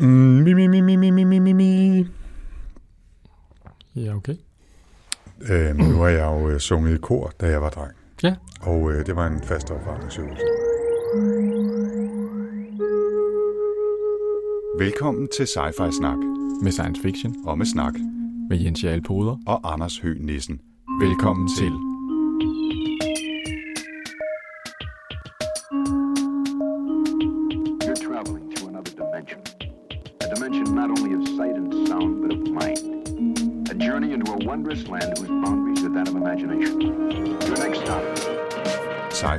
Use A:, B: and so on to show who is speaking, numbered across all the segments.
A: Mi, mi, mi, mi, mi, mi, mi, mi.
B: Ja, okay.
A: Øh, nu har jeg jo øh, sunget i kor, da jeg var dreng.
B: Ja.
A: Og øh, det var en fast opvarmningsøvelse. Velkommen til Sci-Fi Snak.
B: Med science fiction.
A: Og med snak.
B: Med Jens Jalpoder.
A: Og Anders Høgh Nissen.
B: Velkommen,
C: Velkommen til. til.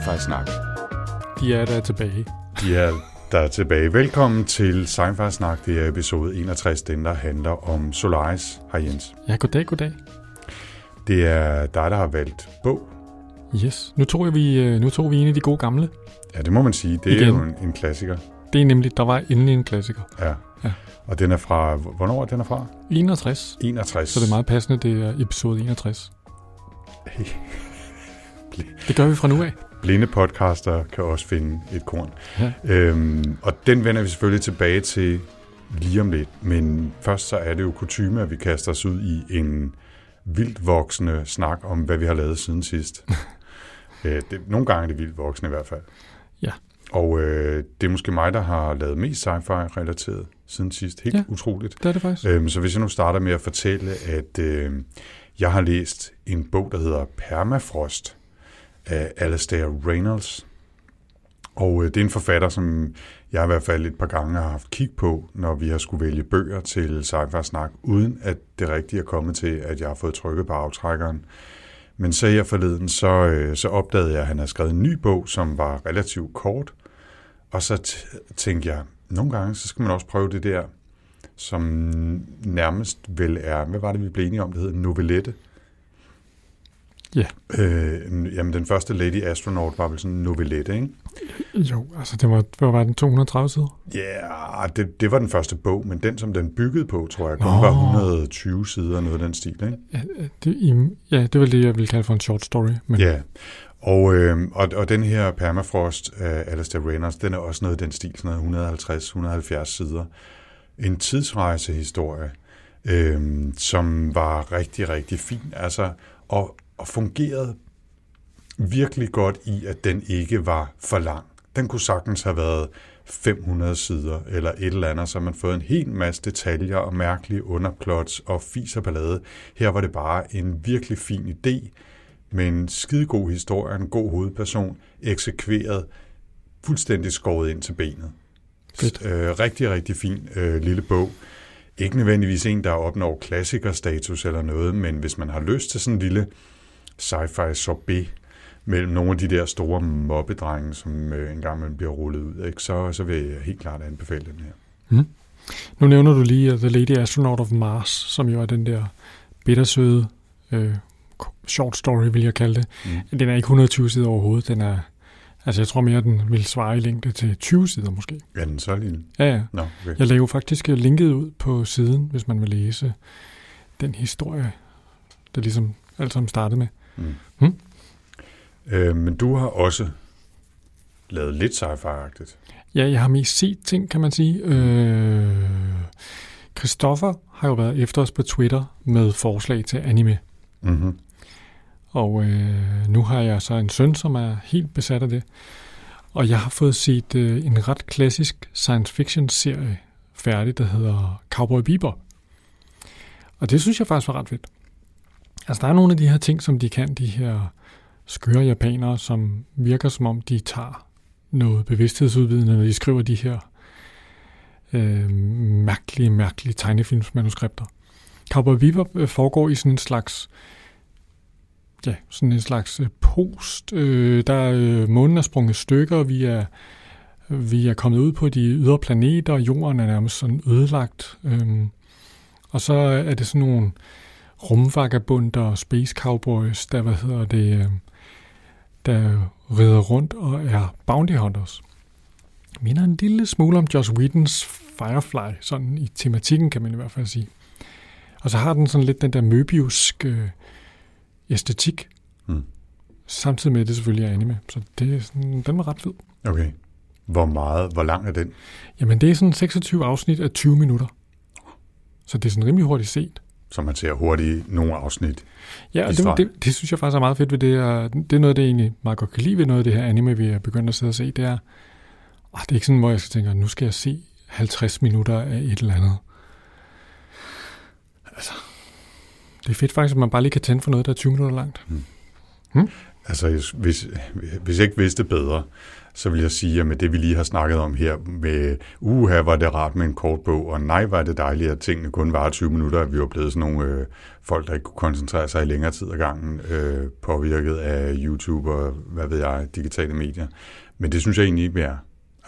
A: Sci-Fi Snak.
B: De er der tilbage.
A: De er der er tilbage. Velkommen til Sci-Fi Snak. Det er episode 61, den der handler om Solaris. Hej Jens.
B: Ja, goddag, goddag.
A: Det er dig, der har valgt bog.
B: Yes. Nu tog, vi, øh, nu tog vi en af de gode gamle.
A: Ja, det må man sige. Det er
B: Igen.
A: jo en, en klassiker.
B: Det er nemlig, der var endelig en klassiker.
A: Ja.
B: Ja.
A: Og den er fra, hvornår er den er fra?
B: 61.
A: 61.
B: Så det er meget passende, det er episode 61. Det gør vi fra nu af.
A: Blinde podcaster kan også finde et korn.
B: Ja.
A: Øhm, og den vender vi selvfølgelig tilbage til lige om lidt. Men først så er det jo kutume, at vi kaster os ud i en vildt voksende snak om, hvad vi har lavet siden sidst. øh, det, nogle gange er det vildt voksne i hvert fald.
B: Ja.
A: Og øh, det er måske mig, der har lavet mest sci-fi relateret siden sidst. Helt
B: ja.
A: utroligt.
B: Det er det faktisk.
A: Øhm, så hvis jeg nu starter med at fortælle, at øh, jeg har læst en bog, der hedder Permafrost af Alastair Reynolds. Og øh, det er en forfatter, som jeg i hvert fald et par gange har haft kig på, når vi har skulle vælge bøger til sci snak uden at det rigtige er kommet til, at jeg har fået trykket på aftrækkeren. Men så her forleden, så, øh, så opdagede jeg, at han har skrevet en ny bog, som var relativt kort. Og så t- tænkte jeg, nogle gange, så skal man også prøve det der, som nærmest vel er, hvad var det, vi blev enige om, det hedder novelette?
B: Ja.
A: Øh, jamen, den første Lady Astronaut var vel sådan en novelette, ikke?
B: Jo, altså det var, hvad var den, 230 sider?
A: Ja, yeah, det, det var den første bog, men den, som den byggede på, tror jeg, kun
B: Nå.
A: var 120 sider, noget af den stil, ikke?
B: Ja, det, ja, det var det, jeg ville kalde for en short story. Men
A: Ja, og, øh, og, og den her Permafrost af Alastair Reynolds, den er også noget af den stil, sådan noget 150-170 sider. En tidsrejsehistorie, øh, som var rigtig, rigtig fin, altså, og, og fungerede virkelig godt i, at den ikke var for lang. Den kunne sagtens have været 500 sider eller et eller andet, så man fået en hel masse detaljer og mærkelige underplots og fis og ballade. Her var det bare en virkelig fin idé, med en skidegod historie, en god hovedperson, eksekveret, fuldstændig skåret ind til benet.
B: Fedt.
A: Øh, rigtig, rigtig fin øh, lille bog. Ikke nødvendigvis en, der opnår klassikerstatus eller noget, men hvis man har lyst til sådan en lille sci-fi sorbet mellem nogle af de der store mobbedrenge, som øh, engang man bliver rullet ud, ikke? Så, så vil jeg helt klart anbefale den her.
B: Nu nævner du lige uh, The Lady Astronaut of Mars, som jo er den der bittersøde øh, short story, vil jeg kalde det.
A: Mm.
B: Den er ikke 120 sider overhovedet. Den er, altså jeg tror mere, den vil svare i længde til 20 sider måske.
A: Er den så lille?
B: Ja, ja.
A: Nå, okay.
B: Jeg laver faktisk øh, linket ud på siden, hvis man vil læse den historie, der ligesom alt sammen startede med.
A: Mm.
B: Hmm?
A: Øh, men du har også lavet lidt sci-fi-agtigt.
B: Ja, jeg har mest set ting, kan man sige. Øh, Christoffer har jo været efter os på Twitter med forslag til anime.
A: Mm-hmm.
B: Og øh, nu har jeg så en søn, som er helt besat af det. Og jeg har fået set øh, en ret klassisk science fiction serie færdig, der hedder Cowboy Bebop. Og det synes jeg faktisk var ret fedt. Altså der er nogle af de her ting, som de kan, de her skøre japanere, som virker som om de tager noget bevidsthedsudvidende, når de skriver de her øh, mærkelige, mærkelige tegnefilmsmanuskripter. Cowboy Bebop øh, foregår i sådan en slags ja, sådan en slags øh, post. Øh, der er øh, månen er sprunget stykker, vi er, vi er kommet ud på de ydre planeter, jorden er nærmest sådan ødelagt. Øh, og så er det sådan nogle rumvagabunder og space cowboys, der, hvad hedder det, øh, der rider rundt og er bounty hunters. Minder en lille smule om Joss Whedons Firefly, sådan i tematikken kan man i hvert fald sige. Og så har den sådan lidt den der Möbius øh, æstetik,
A: Mm.
B: samtidig med at det selvfølgelig er anime. Så det er sådan, den var ret fed.
A: Okay. Hvor meget, hvor lang er den?
B: Jamen, det er sådan 26 afsnit af 20 minutter. Så det er sådan rimelig hurtigt set.
A: Så man ser hurtigt nogle afsnit.
B: Ja, og
A: i
B: det, det, det, synes jeg faktisk er meget fedt ved det. Og det er noget, det egentlig meget godt kan lide ved noget af det her anime, vi er begyndt at sidde og se. Det er, åh, det er ikke sådan, hvor jeg skal tænke, nu skal jeg se 50 minutter af et eller andet. Altså, det er fedt faktisk, at man bare lige kan tænde for noget, der er 20 minutter langt.
A: Altså, hvis, hvis jeg ikke vidste bedre, så vil jeg sige, at med det, vi lige har snakket om her, med uha, var det rart med en kort bog, og nej, var det dejligt, at tingene kun var 20 minutter, at vi var blevet sådan nogle øh, folk, der ikke kunne koncentrere sig i længere tid ad gangen, øh, påvirket af YouTube og, hvad ved jeg, digitale medier. Men det synes jeg egentlig ikke, vi er.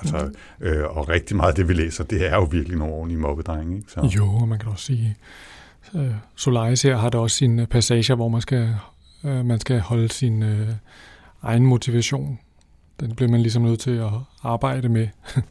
A: Altså, øh, og rigtig meget af det, vi læser, det er jo virkelig nogle ordentlige mobbedrenge. Ikke? Så,
B: Jo, og man kan også sige, øh, Solaris her har der også sine øh, passager, hvor man skal, øh, man skal holde sin øh, egen motivation. Den bliver man ligesom nødt til at arbejde med.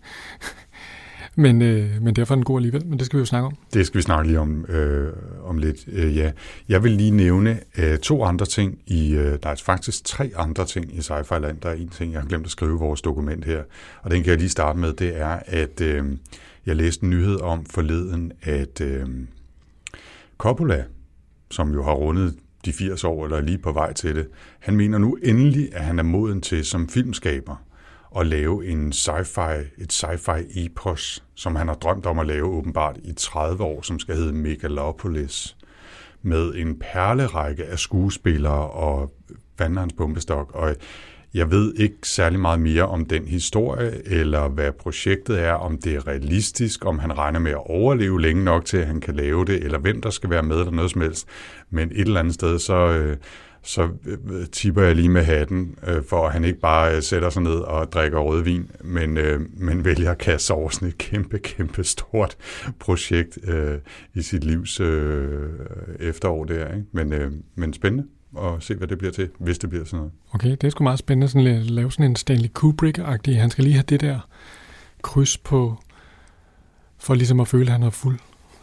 B: men, øh, men derfor er den god alligevel, men det skal vi jo snakke om.
A: Det skal vi snakke lige om, øh, om lidt. Øh, ja. Jeg vil lige nævne øh, to andre ting i, øh, der er faktisk tre andre ting i Sci-Fi Land. Der er en ting, jeg har glemt at skrive i vores dokument her, og den kan jeg lige starte med. Det er, at øh, jeg læste en nyhed om forleden, at øh, Coppola, som jo har rundet de 80 år, eller lige på vej til det, han mener nu endelig, at han er moden til som filmskaber at lave en sci-fi, et sci-fi epos, som han har drømt om at lave åbenbart i 30 år, som skal hedde Megalopolis, med en perlerække af skuespillere og vandrens bombestok. Og jeg ved ikke særlig meget mere om den historie, eller hvad projektet er, om det er realistisk, om han regner med at overleve længe nok til, at han kan lave det, eller hvem der skal være med, eller noget som helst. Men et eller andet sted, så, øh, så øh, tipper jeg lige med hatten, øh, for at han ikke bare sætter sig ned og drikker rødvin, men, men vælger at kaste sig over sådan et kæmpe, kæmpe stort projekt i sit livs efterår der. Ikke? Men, men spændende at se, hvad det bliver til, hvis det bliver sådan noget.
B: Okay, det er sgu meget spændende sådan at lave sådan en Stanley Kubrick-agtig. Han skal lige have det der kryds på, for ligesom at føle, at han er fuld,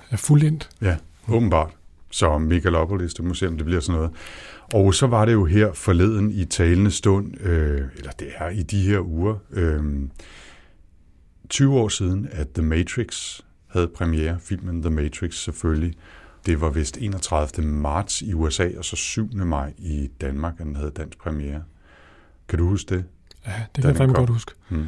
B: er fuldendt.
A: Ja, åbenbart. Så Megalopolis, det må se, om det bliver sådan noget. Og så var det jo her forleden i talende stund, øh, eller det er i de her uger, øh, 20 år siden, at The Matrix havde premiere, filmen The Matrix selvfølgelig. Det var vist 31. marts i USA, og så 7. maj i Danmark, at den havde dansk premiere. Kan du huske det?
B: Ja, det kan jeg fandme godt huske.
A: Hmm.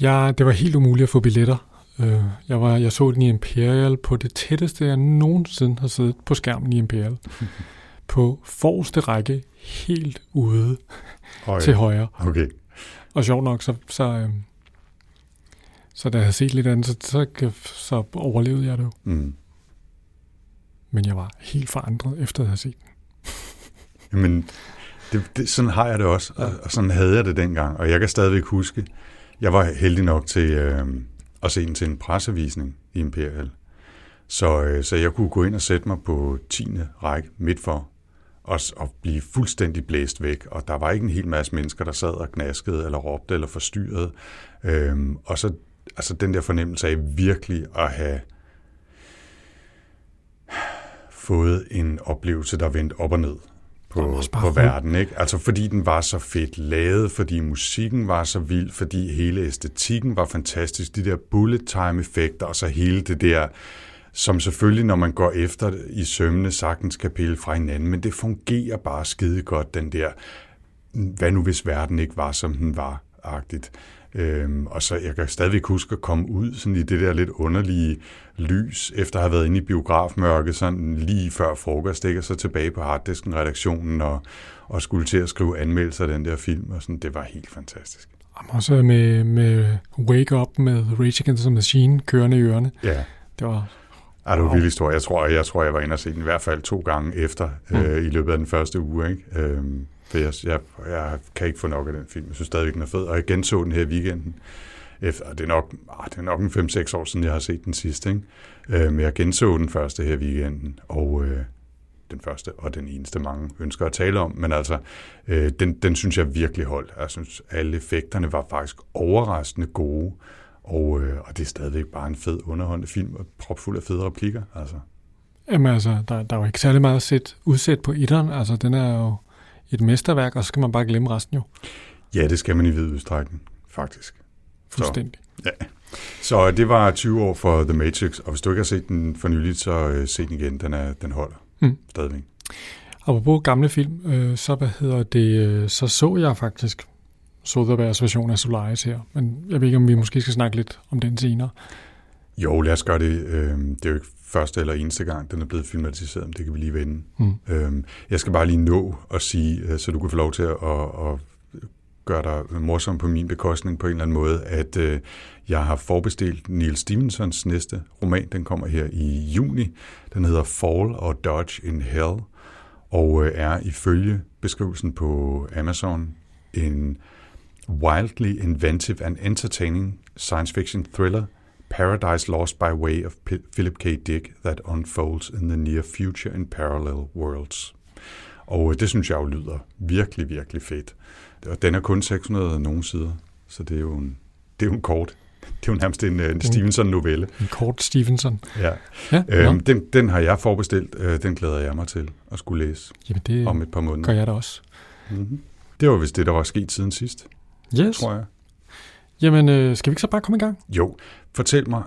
B: Ja, det var helt umuligt at få billetter. Øh, Jeg, var, jeg så den i Imperial på det tætteste, jeg nogensinde har siddet på skærmen i Imperial. på forreste række, helt ude
A: Oh,
B: til højre.
A: Okay.
B: Og sjovt nok, så, så, øh, så da jeg havde set lidt andet, så, så, så overlevede jeg det jo.
A: Mm.
B: Men jeg var helt forandret, efter at have set den.
A: Jamen, det, det, sådan har jeg det også, og, og sådan havde jeg det dengang. Og jeg kan stadigvæk huske, jeg var heldig nok til øh, at se den til en pressevisning i Imperial. Så, øh, så jeg kunne gå ind og sætte mig på 10. række midt for, og, og blive fuldstændig blæst væk. Og der var ikke en hel masse mennesker, der sad og knaskede, eller råbte, eller forstyrrede. Øhm, og så altså den der fornemmelse af virkelig at have fået en oplevelse, der vendte op og ned på, på verden. Ikke? Altså fordi den var så fedt lavet, fordi musikken var så vild, fordi hele æstetikken var fantastisk, de der bullet time effekter, og så hele det der, som selvfølgelig, når man går efter i sømne, sagtens kan pille fra hinanden, men det fungerer bare skide godt, den der, hvad nu hvis verden ikke var, som den var, agtigt. Øhm, og så jeg kan stadigvæk huske at komme ud sådan i det der lidt underlige lys, efter at have været inde i biografmørket, sådan lige før frokost, ikke? og så tilbage på harddisken redaktionen og, og skulle til at skrive anmeldelser af den der film, og sådan, det var helt fantastisk.
B: Og også med, med Wake Up med Rage Against the Machine kørende i ørerne.
A: Ja,
B: Det var,
A: er du
B: Wow.
A: vild historie. Jeg tror, jeg tror, jeg var inde og se den i hvert fald to gange efter
B: Mm.
A: øh, i løbet af den første uge. Ikke? Øhm, for jeg, jeg, jeg kan ikke få nok af den film. Jeg synes stadigvæk, den er fed. Og jeg genså den her i weekenden. Efter, det er nok, ah, det er nok en 5-6 år siden, jeg har set den sidste. Ikke? Øh, men jeg genså den første her i weekenden. Og øh, den første og den eneste, mange ønsker at tale om. Men altså, øh, den, den synes jeg virkelig holdt. Jeg synes, alle effekterne var faktisk overraskende gode. Og, øh, og det er stadigvæk bare en fed, underholdende film, og propfuld af fede replikker. Altså.
B: jamen altså, der, der er jo ikke særlig meget set, udsat på etteren. Altså, den er jo et mesterværk, og så skal man bare glemme resten jo.
A: Ja, det skal man i vid udstrækning, faktisk.
B: fuldstændig.
A: Ja. Så det var 20 år for The Matrix, og hvis du ikke har set den for nyligt, så øh, se den igen. Den, er, den holder
B: Mm.
A: stadigvæk.
B: Apropos gamle film, øh, så hvad hedder det, øh, så så jeg faktisk Soderbergs version af Solaris her, men jeg ved ikke, om vi måske skal snakke lidt om den senere.
A: Jo, lad os gøre det. Øh, det er jo ikke første eller eneste gang, den er blevet filmatiseret, men det kan vi lige vende.
B: Mm.
A: Øh, jeg skal bare lige nå at sige, øh, så du kan få lov til at, at, gøre dig morsom på min bekostning på en eller anden måde, at øh, jeg har forbestilt Neil Stevensons næste roman. Den kommer her i juni. Den hedder Fall or Dodge in Hell, og øh, er ifølge beskrivelsen på Amazon en wildly inventive and entertaining science fiction thriller Paradise Lost by Way of P- Philip K. Dick that unfolds in the near future in parallel worlds. Og øh, det synes jeg jo lyder virkelig, virkelig fedt. Og den er kun 600 og nogle sider, så det er jo en, det er jo en kort. Det er jo nærmest en, øh, en Stevenson-novelle.
B: En kort Stevenson.
A: Ja.
B: Ja,
A: Øhm, den, den har jeg forbestilt. Øh, den glæder jeg mig til at skulle læse
B: Jamen det
A: om et par måneder.
B: gør jeg da også.
A: Mm-hmm. Det var vist det, der var sket siden sidst,
B: Yes.
A: tror jeg.
B: Jamen, øh, skal vi ikke så bare komme i gang?
A: Jo, fortæl mig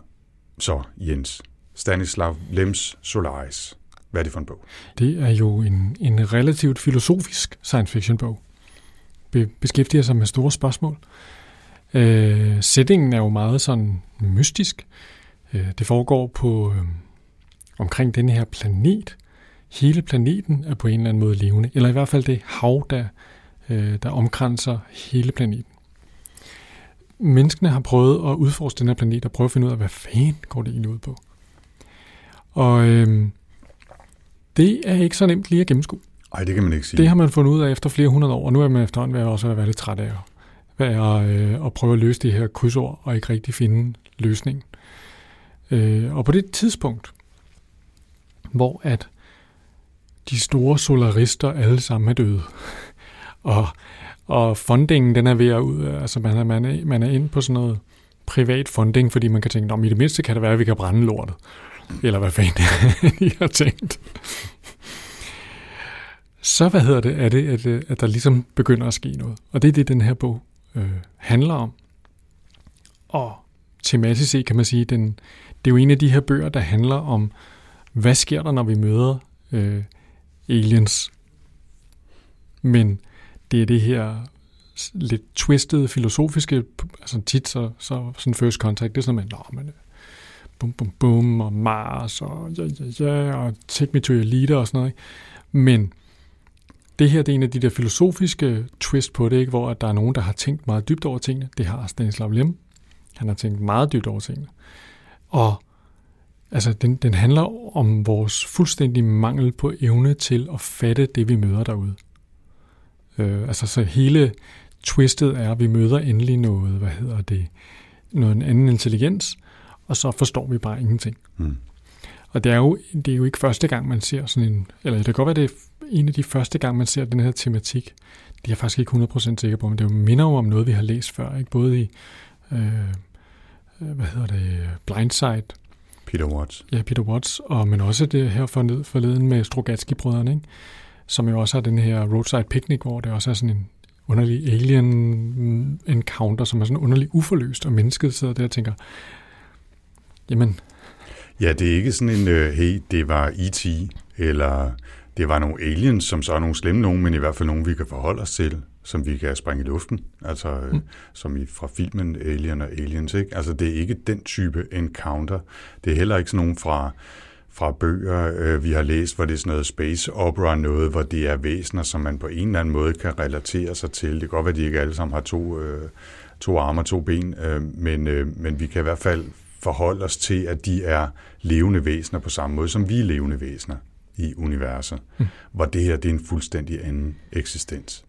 A: så, Jens. Stanislav Lems Solaris. Hvad er det for en bog?
B: Det er jo en, en relativt filosofisk science fiction bog. Be, beskæftiger sig med store spørgsmål. Øh, settingen er jo meget sådan mystisk. Øh, det foregår på øh, omkring denne her planet. Hele planeten er på en eller anden måde levende, eller i hvert fald det hav, der, øh, der omkranser hele planeten. Menneskene har prøvet at udforske den her planet og prøve at finde ud af, hvad fanden går det egentlig ud på. Og øh, det er ikke så nemt lige at gennemskue.
A: Nej, det kan man ikke sige.
B: Det har man fundet ud af efter flere hundrede år, og nu er man efterhånden ved at også være lidt træt af at, øh, at prøve at løse det her krydsord, og ikke rigtig finde løsningen. Øh, og på det tidspunkt, hvor at de store solarister alle sammen er døde, og, og fundingen den er ved at ud, altså man er, man, er, man er inde på sådan noget privat funding, fordi man kan tænke, om i det mindste kan det være, at vi kan brænde lortet. Eller hvad fanden I har tænkt. Så hvad hedder det, er det, at, at der ligesom begynder at ske noget. Og det er det, den her bog øh, handler om. Og tematisk set kan man sige, den, det er jo en af de her bøger, der handler om, hvad sker der, når vi møder øh, aliens. Men det er det her lidt twistede filosofiske, altså tit så, så sådan first contact, det er sådan, man, Nå, men, øh, bum, bum, bum, og Mars, og ja, ja, ja, og take me to your leader, og sådan noget. Ikke? Men det her det er en af de der filosofiske twist på det, ikke? hvor at der er nogen, der har tænkt meget dybt over tingene. Det har Stanislav Lem. Han har tænkt meget dybt over tingene. Og altså, den, den handler om vores fuldstændig mangel på evne til at fatte det, vi møder derude. Øh, altså, så hele twistet er, at vi møder endelig noget, hvad hedder det, noget en anden intelligens, og så forstår vi bare ingenting.
A: Mm.
B: Og det er, jo, det er jo ikke første gang, man ser sådan en... Eller det kan godt være, det er en af de første gang, man ser den her tematik. Det er jeg faktisk ikke 100% sikker på, men det minder jo om noget, vi har læst før. Ikke? Både i, øh, øh, hvad hedder det, Blindside,
A: Peter Watts.
B: ja, Peter Watts, og, men også det her forleden, forleden med Strogatsky-brødrene, ikke? Som jo også har den her Roadside Picnic, hvor det også er sådan en underlig alien encounter, som er sådan underlig uforløst, og mennesket sidder der og tænker, jamen,
A: Ja, det er ikke sådan en, øh, hey, det var E.T., eller det var nogle aliens, som så er nogle slemme nogen, men i hvert fald nogen, vi kan forholde os til, som vi kan springe i luften, altså øh,
B: Mm.
A: som i fra filmen Alien og Aliens, ikke? Altså det er ikke den type encounter. Det er heller ikke sådan nogen fra, fra bøger, øh, vi har læst, hvor det er sådan noget space opera, noget, hvor det er væsener, som man på en eller anden måde kan relatere sig til. Det kan godt være, at de ikke alle sammen har to, øh, to arme og to ben, øh, men, øh, men vi kan i hvert fald forholde os til, at de er levende væsener på samme måde, som vi er levende væsener i universet.
B: Mm.
A: Hvor det her, det er en fuldstændig anden eksistens.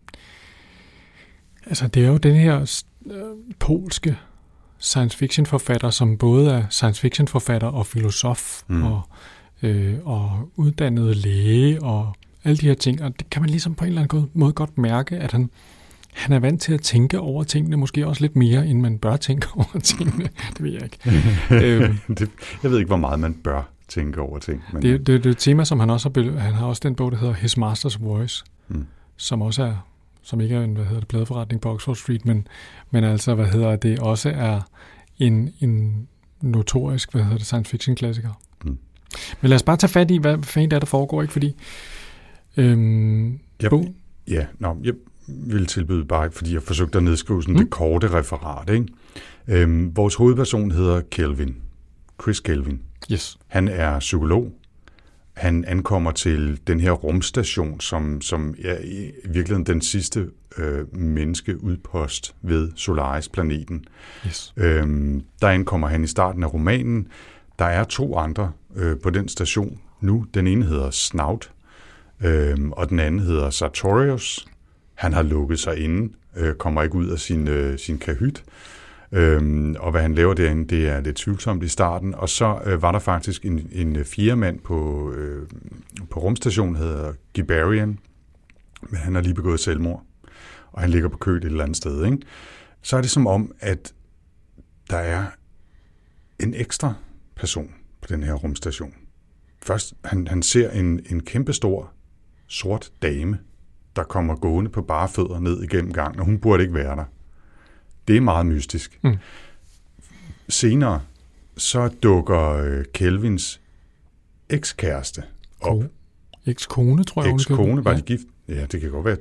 B: Altså, det er jo den her øh, polske science fiction forfatter, som både er science fiction forfatter og filosof
A: Mm.
B: og, øh, og uddannet læge og alle de her ting. Og det kan man ligesom på en eller anden måde godt mærke, at han, han er vant til at tænke over tingene, måske også lidt mere, end man bør tænke over tingene. Det ved jeg ikke. øhm,
A: det, jeg ved ikke, hvor meget man bør tænke over ting. Men,
B: det, det, det er et tema, som han også har, han har også den bog, der hedder His Master's Voice,
A: Mm.
B: som også er som ikke er en, hvad hedder det, pladeforretning på Oxford Street, men, men altså, hvad hedder det, også er en, en notorisk, hvad hedder det, science fiction klassiker. Mm. Men lad os bare tage fat i, hvad fanden der, der foregår, ikke? Fordi, øhm,
A: jeg, ja, no, jeg vil tilbyde bare, fordi jeg forsøgte at nedskrive sådan mm. det korte referat, ikke? Øhm, vores hovedperson hedder Kelvin. Chris Kelvin.
B: Yes.
A: Han er psykolog. Han ankommer til den her rumstation, som, som er i virkeligheden den sidste øh, menneskeudpost ved Solaris-planeten.
B: Yes.
A: Øhm, der ankommer han i starten af romanen. Der er to andre øh, på den station nu. Den ene hedder Snout, øh, og den anden hedder Sartorius. Han har lukket sig inde, øh, kommer ikke ud af sin, øh, sin kahyt. Øhm, og hvad han laver derinde, det er lidt tvivlsomt i starten. Og så øh, var der faktisk en, en øh, fire mand på, øh, på rumstationen, hedder Gibarian, men han har lige begået selvmord, og han ligger på køl et eller andet sted. Ikke? Så er det som om, at der er en ekstra person på den her rumstation. Først, han, han ser en, en kæmpestor sort dame, der kommer gående på bare fødder ned igennem gangen, og hun burde ikke være der. Det er meget mystisk. Mm. Senere, så dukker øh, Kelvins ekskæreste op.
B: Ekskone, tror jeg.
A: Ekskone, var ja. de gift? Ja, det kan godt være.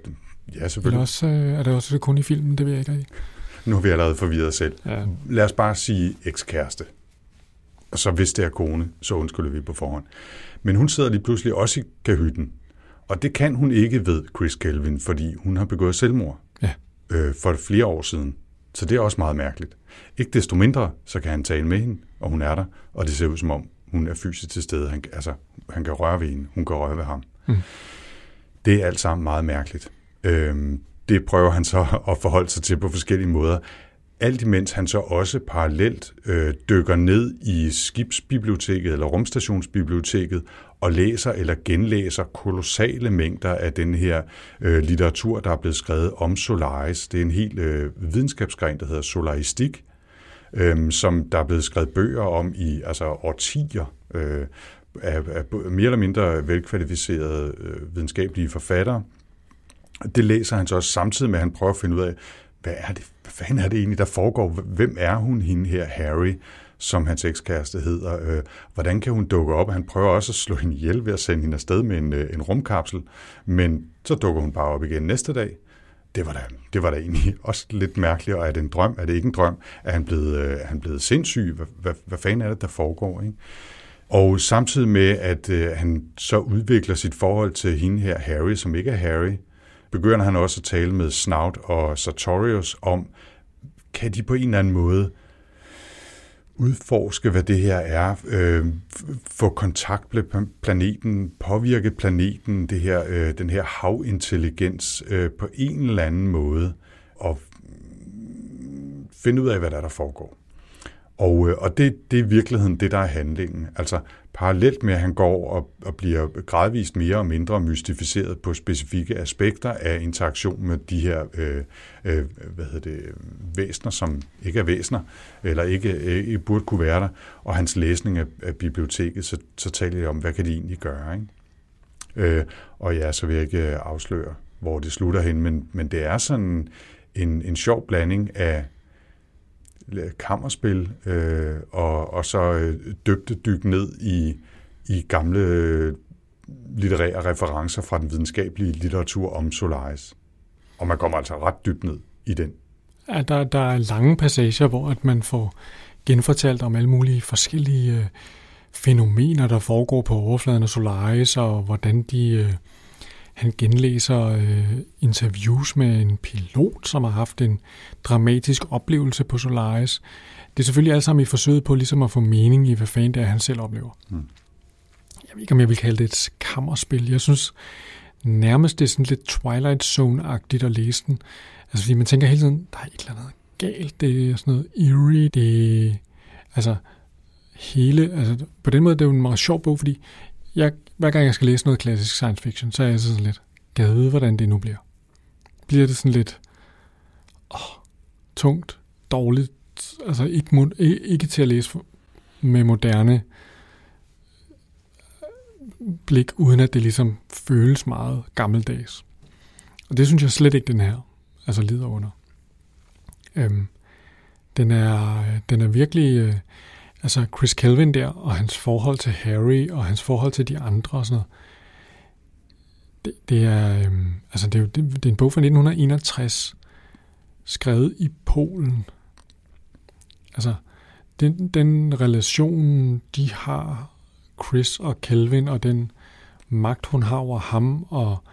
A: Ja, selvfølgelig.
B: Er, også, øh, er det også kun i filmen? Det ved jeg ikke.
A: Nu har vi allerede forvirret selv. Ja. Lad os bare sige ekskæreste. Og så hvis det er kone, så undskylder vi på forhånd. Men hun sidder lige pludselig også i kahytten. Og det kan hun ikke ved Chris Kelvin, fordi hun har begået selvmord
B: ja.
A: øh, for flere år siden. Så det er også meget mærkeligt. Ikke desto mindre, så kan han tale med hende, og hun er der, og det ser ud som om, hun er fysisk til stede. Han, altså, han kan røre ved hende, hun kan røre ved ham. Mm. Det er alt sammen meget mærkeligt. Øhm, det prøver han så at forholde sig til på forskellige måder. Alt imens han så også parallelt øh, dykker ned i skibsbiblioteket eller rumstationsbiblioteket og læser eller genlæser kolossale mængder af den her øh, litteratur, der er blevet skrevet om Solaris. Det er en helt øh, videnskabsgren, der hedder solaristik, øh, som der er blevet skrevet bøger om i altså årtier øh, af, af mere eller mindre velkvalificerede øh, videnskabelige forfattere. Det læser han så også samtidig med, at han prøver at finde ud af, hvad er det, hvad fanden er det egentlig, der foregår? Hvem er hun, hende her, Harry? Som hans ekskæreste hedder. Øh, hvordan kan hun dukke op? Han prøver også at slå hende ihjel ved at sende hende afsted med en, øh, en rumkapsel, men så dukker hun bare op igen næste dag. Det var da, det var da egentlig også lidt mærkeligt, og er det en drøm? Er det ikke en drøm? Er han blevet, øh, er han blevet sindssyg? Hvad, hvad, hvad fanden er det, der foregår? Ikke? Og samtidig med, at øh, han så udvikler sit forhold til hende her, Harry, som ikke er Harry, begynder han også at tale med Snout og Sartorius om, kan de på en eller anden måde udforske, hvad det her er, øh, få kontakt med planeten, påvirke planeten, det her, øh, den her havintelligens øh, på en eller anden måde, og finde ud af, hvad der, er, der foregår. Og, øh, og det, det er i virkeligheden det, der er handlingen. Altså parallelt med, at han går og, og bliver gradvist mere og mindre mystificeret på specifikke aspekter af interaktion med de her øh, øh, hvad hedder det, væsner, som ikke er væsner, eller ikke, øh, ikke burde kunne være der, og hans læsning af, af biblioteket, så, så taler jeg om, hvad kan de egentlig gøre. Ikke? Øh, og ja, så vil jeg ikke afsløre, hvor det slutter hen, men, men det er sådan en, en sjov blanding af Øh, kammerspil, øh, og, og så øh, døbte dyk ned i, i gamle øh, litterære referencer fra den videnskabelige litteratur om Solaris. Og man kommer altså ret dybt ned i den.
B: Ja, der, der er lange passager, hvor at man får genfortalt om alle mulige forskellige øh, fænomener, der foregår på overfladen af Solaris, og hvordan de... Øh, han genlæser øh, interviews med en pilot, som har haft en dramatisk oplevelse på Solaris. Det er selvfølgelig alt sammen i forsøget på ligesom at få mening i, hvad fanden det er, han selv oplever. Mm. Jeg ved ikke, om jeg vil kalde det et kammerspil. Jeg synes nærmest det er sådan lidt Twilight Zone-agtigt at læse den. Altså fordi man tænker hele tiden, der er et eller andet galt, det er sådan noget eerie, det altså hele, altså på den måde det er jo en meget sjov bog, fordi jeg, hver gang jeg skal læse noget klassisk science fiction, så er jeg sådan lidt, kan jeg vide, hvordan det nu bliver? Bliver det sådan lidt åh, tungt, dårligt, altså ikke, ikke til at læse med moderne øh, blik, uden at det ligesom føles meget gammeldags. Og det synes jeg slet ikke, den her altså lider under. Øhm, den, er, øh, den er virkelig... Øh, altså Chris Kelvin der, og hans forhold til Harry, og hans forhold til de andre og sådan noget. Det, det er, øhm, altså det er, jo, det, det er en bog fra 1961, skrevet i Polen. Altså, den, den relation, de har, Chris og Kelvin, og den magt, hun har over ham, og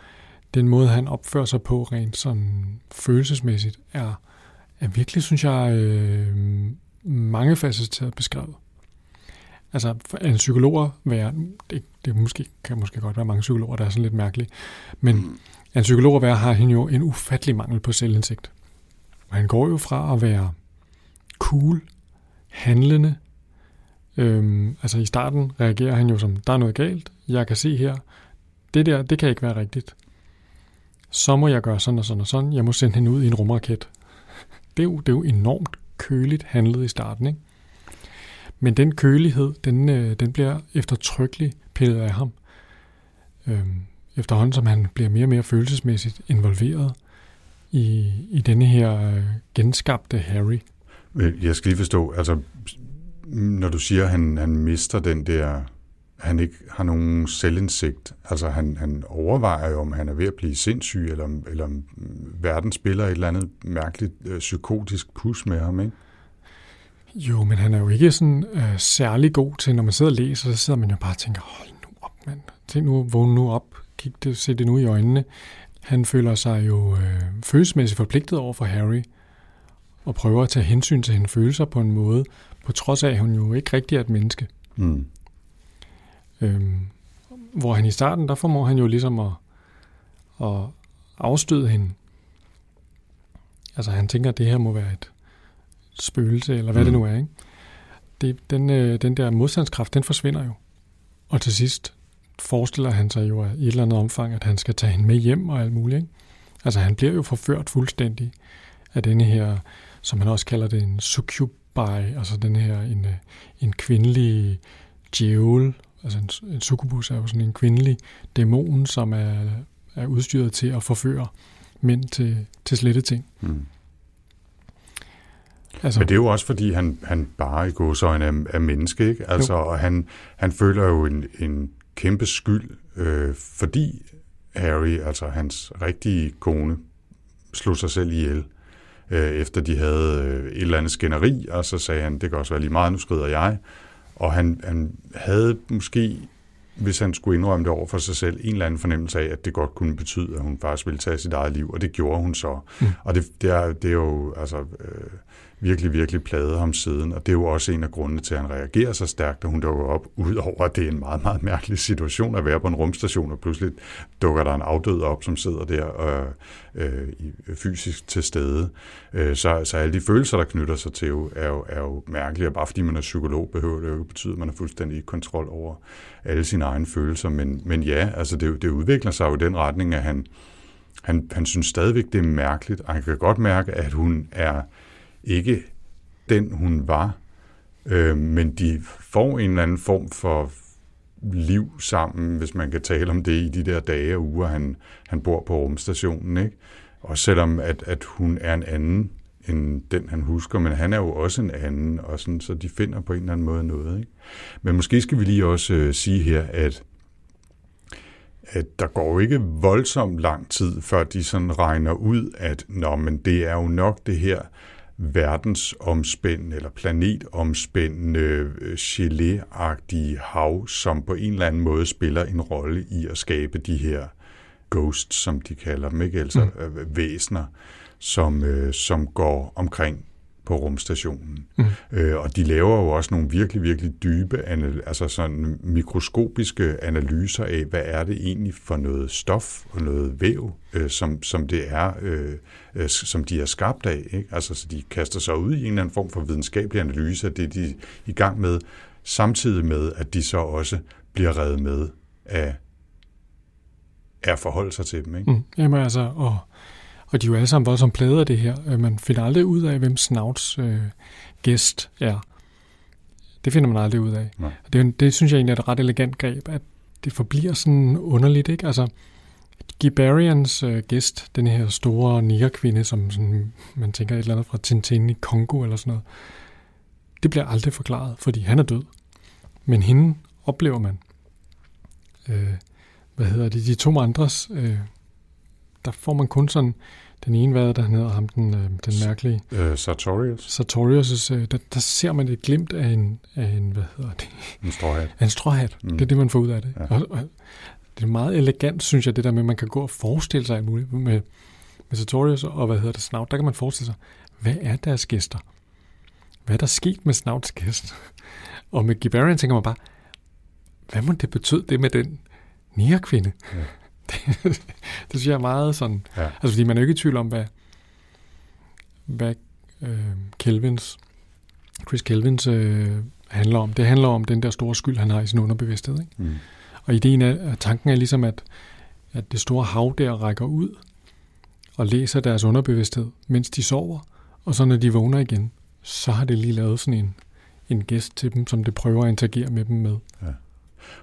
B: den måde, han opfører sig på rent sådan følelsesmæssigt, er, er virkelig, synes jeg, øh, mange facetteret beskrevet. Altså, en psykolog være, det, det måske, kan måske godt være mange psykologer, der er sådan lidt mærkelige, men mm. en psykolog være har han jo en ufattelig mangel på selvindsigt. Og han går jo fra at være cool, handlende, øhm, altså i starten reagerer han jo som, der er noget galt, jeg kan se her, det der, det kan ikke være rigtigt. Så må jeg gøre sådan og sådan og sådan, jeg må sende hende ud i en rumraket. Det er jo, det er jo enormt køligt handlet i starten, ikke? Men den kølighed, den, øh, den bliver eftertrykkeligt pillet af ham. Øhm, efterhånden som han bliver mere og mere følelsesmæssigt involveret i, i denne her øh, genskabte Harry.
A: Øh, jeg skal lige forstå, altså når du siger, at han, han mister den der, han ikke har nogen selvindsigt, altså han, han overvejer jo, om han er ved at blive sindssyg, eller om, eller om verden spiller et eller andet mærkeligt øh, psykotisk pus med ham, ikke?
B: Jo, men han er jo ikke sådan øh, særlig god til, når man sidder og læser, så sidder man jo bare og tænker, hold nu op, mand. Tænk nu, vågn nu op. Kig det, se det nu i øjnene. Han føler sig jo øh, følelsesmæssigt forpligtet over for Harry, og prøver at tage hensyn til hendes følelser på en måde, på trods af, at hun jo ikke rigtig er et menneske. Mm. Øhm, hvor han i starten, der formår han jo ligesom at, at afstøde hende. Altså han tænker, at det her må være et spøgelse, eller hvad mm. det nu er. Ikke? Det, den, øh, den der modstandskraft, den forsvinder jo. Og til sidst forestiller han sig jo i et eller andet omfang, at han skal tage hende med hjem og alt muligt. Ikke? Altså han bliver jo forført fuldstændig af denne her, som han også kalder det, en succubi, altså den her, en, øh, en kvindelig djævel, altså en, en succubus er jo sådan en kvindelig dæmon, som er, er udstyret til at forføre mænd til, til slette ting. Mm.
A: Altså. Men det er jo også, fordi han, han bare i godsøjne er, er menneske, ikke? Altså, og han, han føler jo en, en kæmpe skyld, øh, fordi Harry, altså hans rigtige kone, slog sig selv ihjel, øh, efter de havde øh, et eller andet skænderi, og så sagde han, det kan også være lige meget, nu skrider jeg. Og han, han havde måske, hvis han skulle indrømme det over for sig selv, en eller anden fornemmelse af, at det godt kunne betyde, at hun faktisk ville tage sit eget liv, og det gjorde hun så. Mm. Og det, det, er, det er jo, altså... Øh, virkelig, virkelig plagede ham siden, og det er jo også en af grundene til, at han reagerer så stærkt, da hun dukker op, udover at det er en meget, meget mærkelig situation at være på en rumstation, og pludselig dukker der en afdød op, som sidder der øh, øh, øh fysisk til stede. Øh, så, så alle de følelser, der knytter sig til, er jo, er jo mærkelige, og bare fordi man er psykolog, behøver det jo ikke betyde, at man har fuldstændig kontrol over alle sine egne følelser, men, men ja, altså det, det udvikler sig jo i den retning, at han, han, han synes stadigvæk, det er mærkeligt, og han kan godt mærke, at hun er ikke den, hun var, øh, men de får en eller anden form for liv sammen, hvis man kan tale om det i de der dage og uger, han, han bor på rumstationen. Ikke? Og selvom at, at hun er en anden end den, han husker, men han er jo også en anden, og sådan, så de finder på en eller anden måde noget. Ikke? Men måske skal vi lige også øh, sige her, at at der går ikke voldsomt lang tid, før de sådan regner ud, at Nå, men det er jo nok det her verdensomspændende eller planetomspændende øh, gelé-agtige hav, som på en eller anden måde spiller en rolle i at skabe de her ghosts, som de kalder dem, ikke? altså mm. Øh, væsner, som, øh, som går omkring på rumstationen. Mm. Øh, og de laver jo også nogle virkelig, virkelig dybe, altså sådan mikroskopiske analyser af, hvad er det egentlig for noget stof og noget væv, øh, som, som det er, øh, øh, som de er skabt af. Ikke? Altså, så de kaster sig ud i en eller anden form for videnskabelig analyse af det, de er i gang med, samtidig med, at de så også bliver reddet med af, af at forholde sig til dem. Ikke?
B: Mm. Jamen altså, og og de er jo alle sammen voldsomt plade af det her. Øh, man finder aldrig ud af, hvem Snouts øh, gæst er. Det finder man aldrig ud af. Ja. Det, det synes jeg egentlig er et ret elegant greb, at det forbliver sådan underligt. Ikke? Altså, Gibarians øh, gæst, den her store negerkvinde, som sådan, man tænker et eller andet fra Tintin i Kongo eller sådan noget, det bliver aldrig forklaret, fordi han er død. Men hende oplever man. Øh, hvad hedder det? De to andres, øh, der får man kun sådan, den ene, hvad der hedder ham, den, øh, den mærkelige.
A: Øh, Sartorius.
B: Sartorius' øh, der, der ser man et glimt af en, af en hvad hedder det?
A: En stråhat.
B: En stråhat. Mm. Det er det, man får ud af det.
A: Ja.
B: Og, og, det er meget elegant, synes jeg, det der med, at man kan gå og forestille sig alt muligt. Med, med Sartorius og hvad hedder det, Snout, der kan man forestille sig, hvad er deres gæster? Hvad er der sket med Snouts gæst? Og med Gibarian tænker man bare, hvad må det betyde det med den nærkvinde?
A: Ja.
B: Det, synes jeg er meget sådan,
A: Ja.
B: altså fordi man er jo ikke i tvivl om, hvad, hvad øh, Kelvins, Chris Kelvins øh, handler om. Det handler om den der store skyld, han har i sin underbevidsthed. Ikke?
A: Mm.
B: Og ideen er, tanken er ligesom, at, at det store hav der rækker ud og læser deres underbevidsthed, mens de sover. Og så når de vågner igen, så har det lige lavet sådan en, en gæst til dem, som det prøver at interagere med dem med.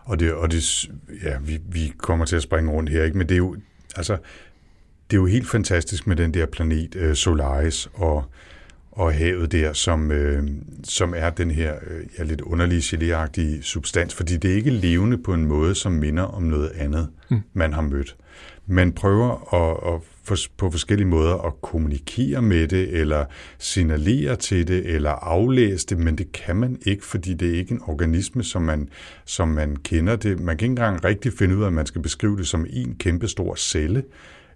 A: Og det, og det, ja, vi, vi kommer til at springe rundt her, ikke? men det er jo, altså, det er jo helt fantastisk med den der planet øh, Solaris og, og havet der, som, øh, som er den her øh, ja, lidt underlige geléagtige substans, fordi det er ikke levende på en måde, som minder om noget andet,
B: Mm.
A: man har mødt. Man prøver at, at for, på forskellige måder at kommunikere med det, eller signalere til det, eller aflæse det, men det kan man ikke, fordi det er ikke en organisme, som man, som man kender det. Man kan ikke engang rigtig finde ud af, at man skal beskrive det som en kæmpe stor celle,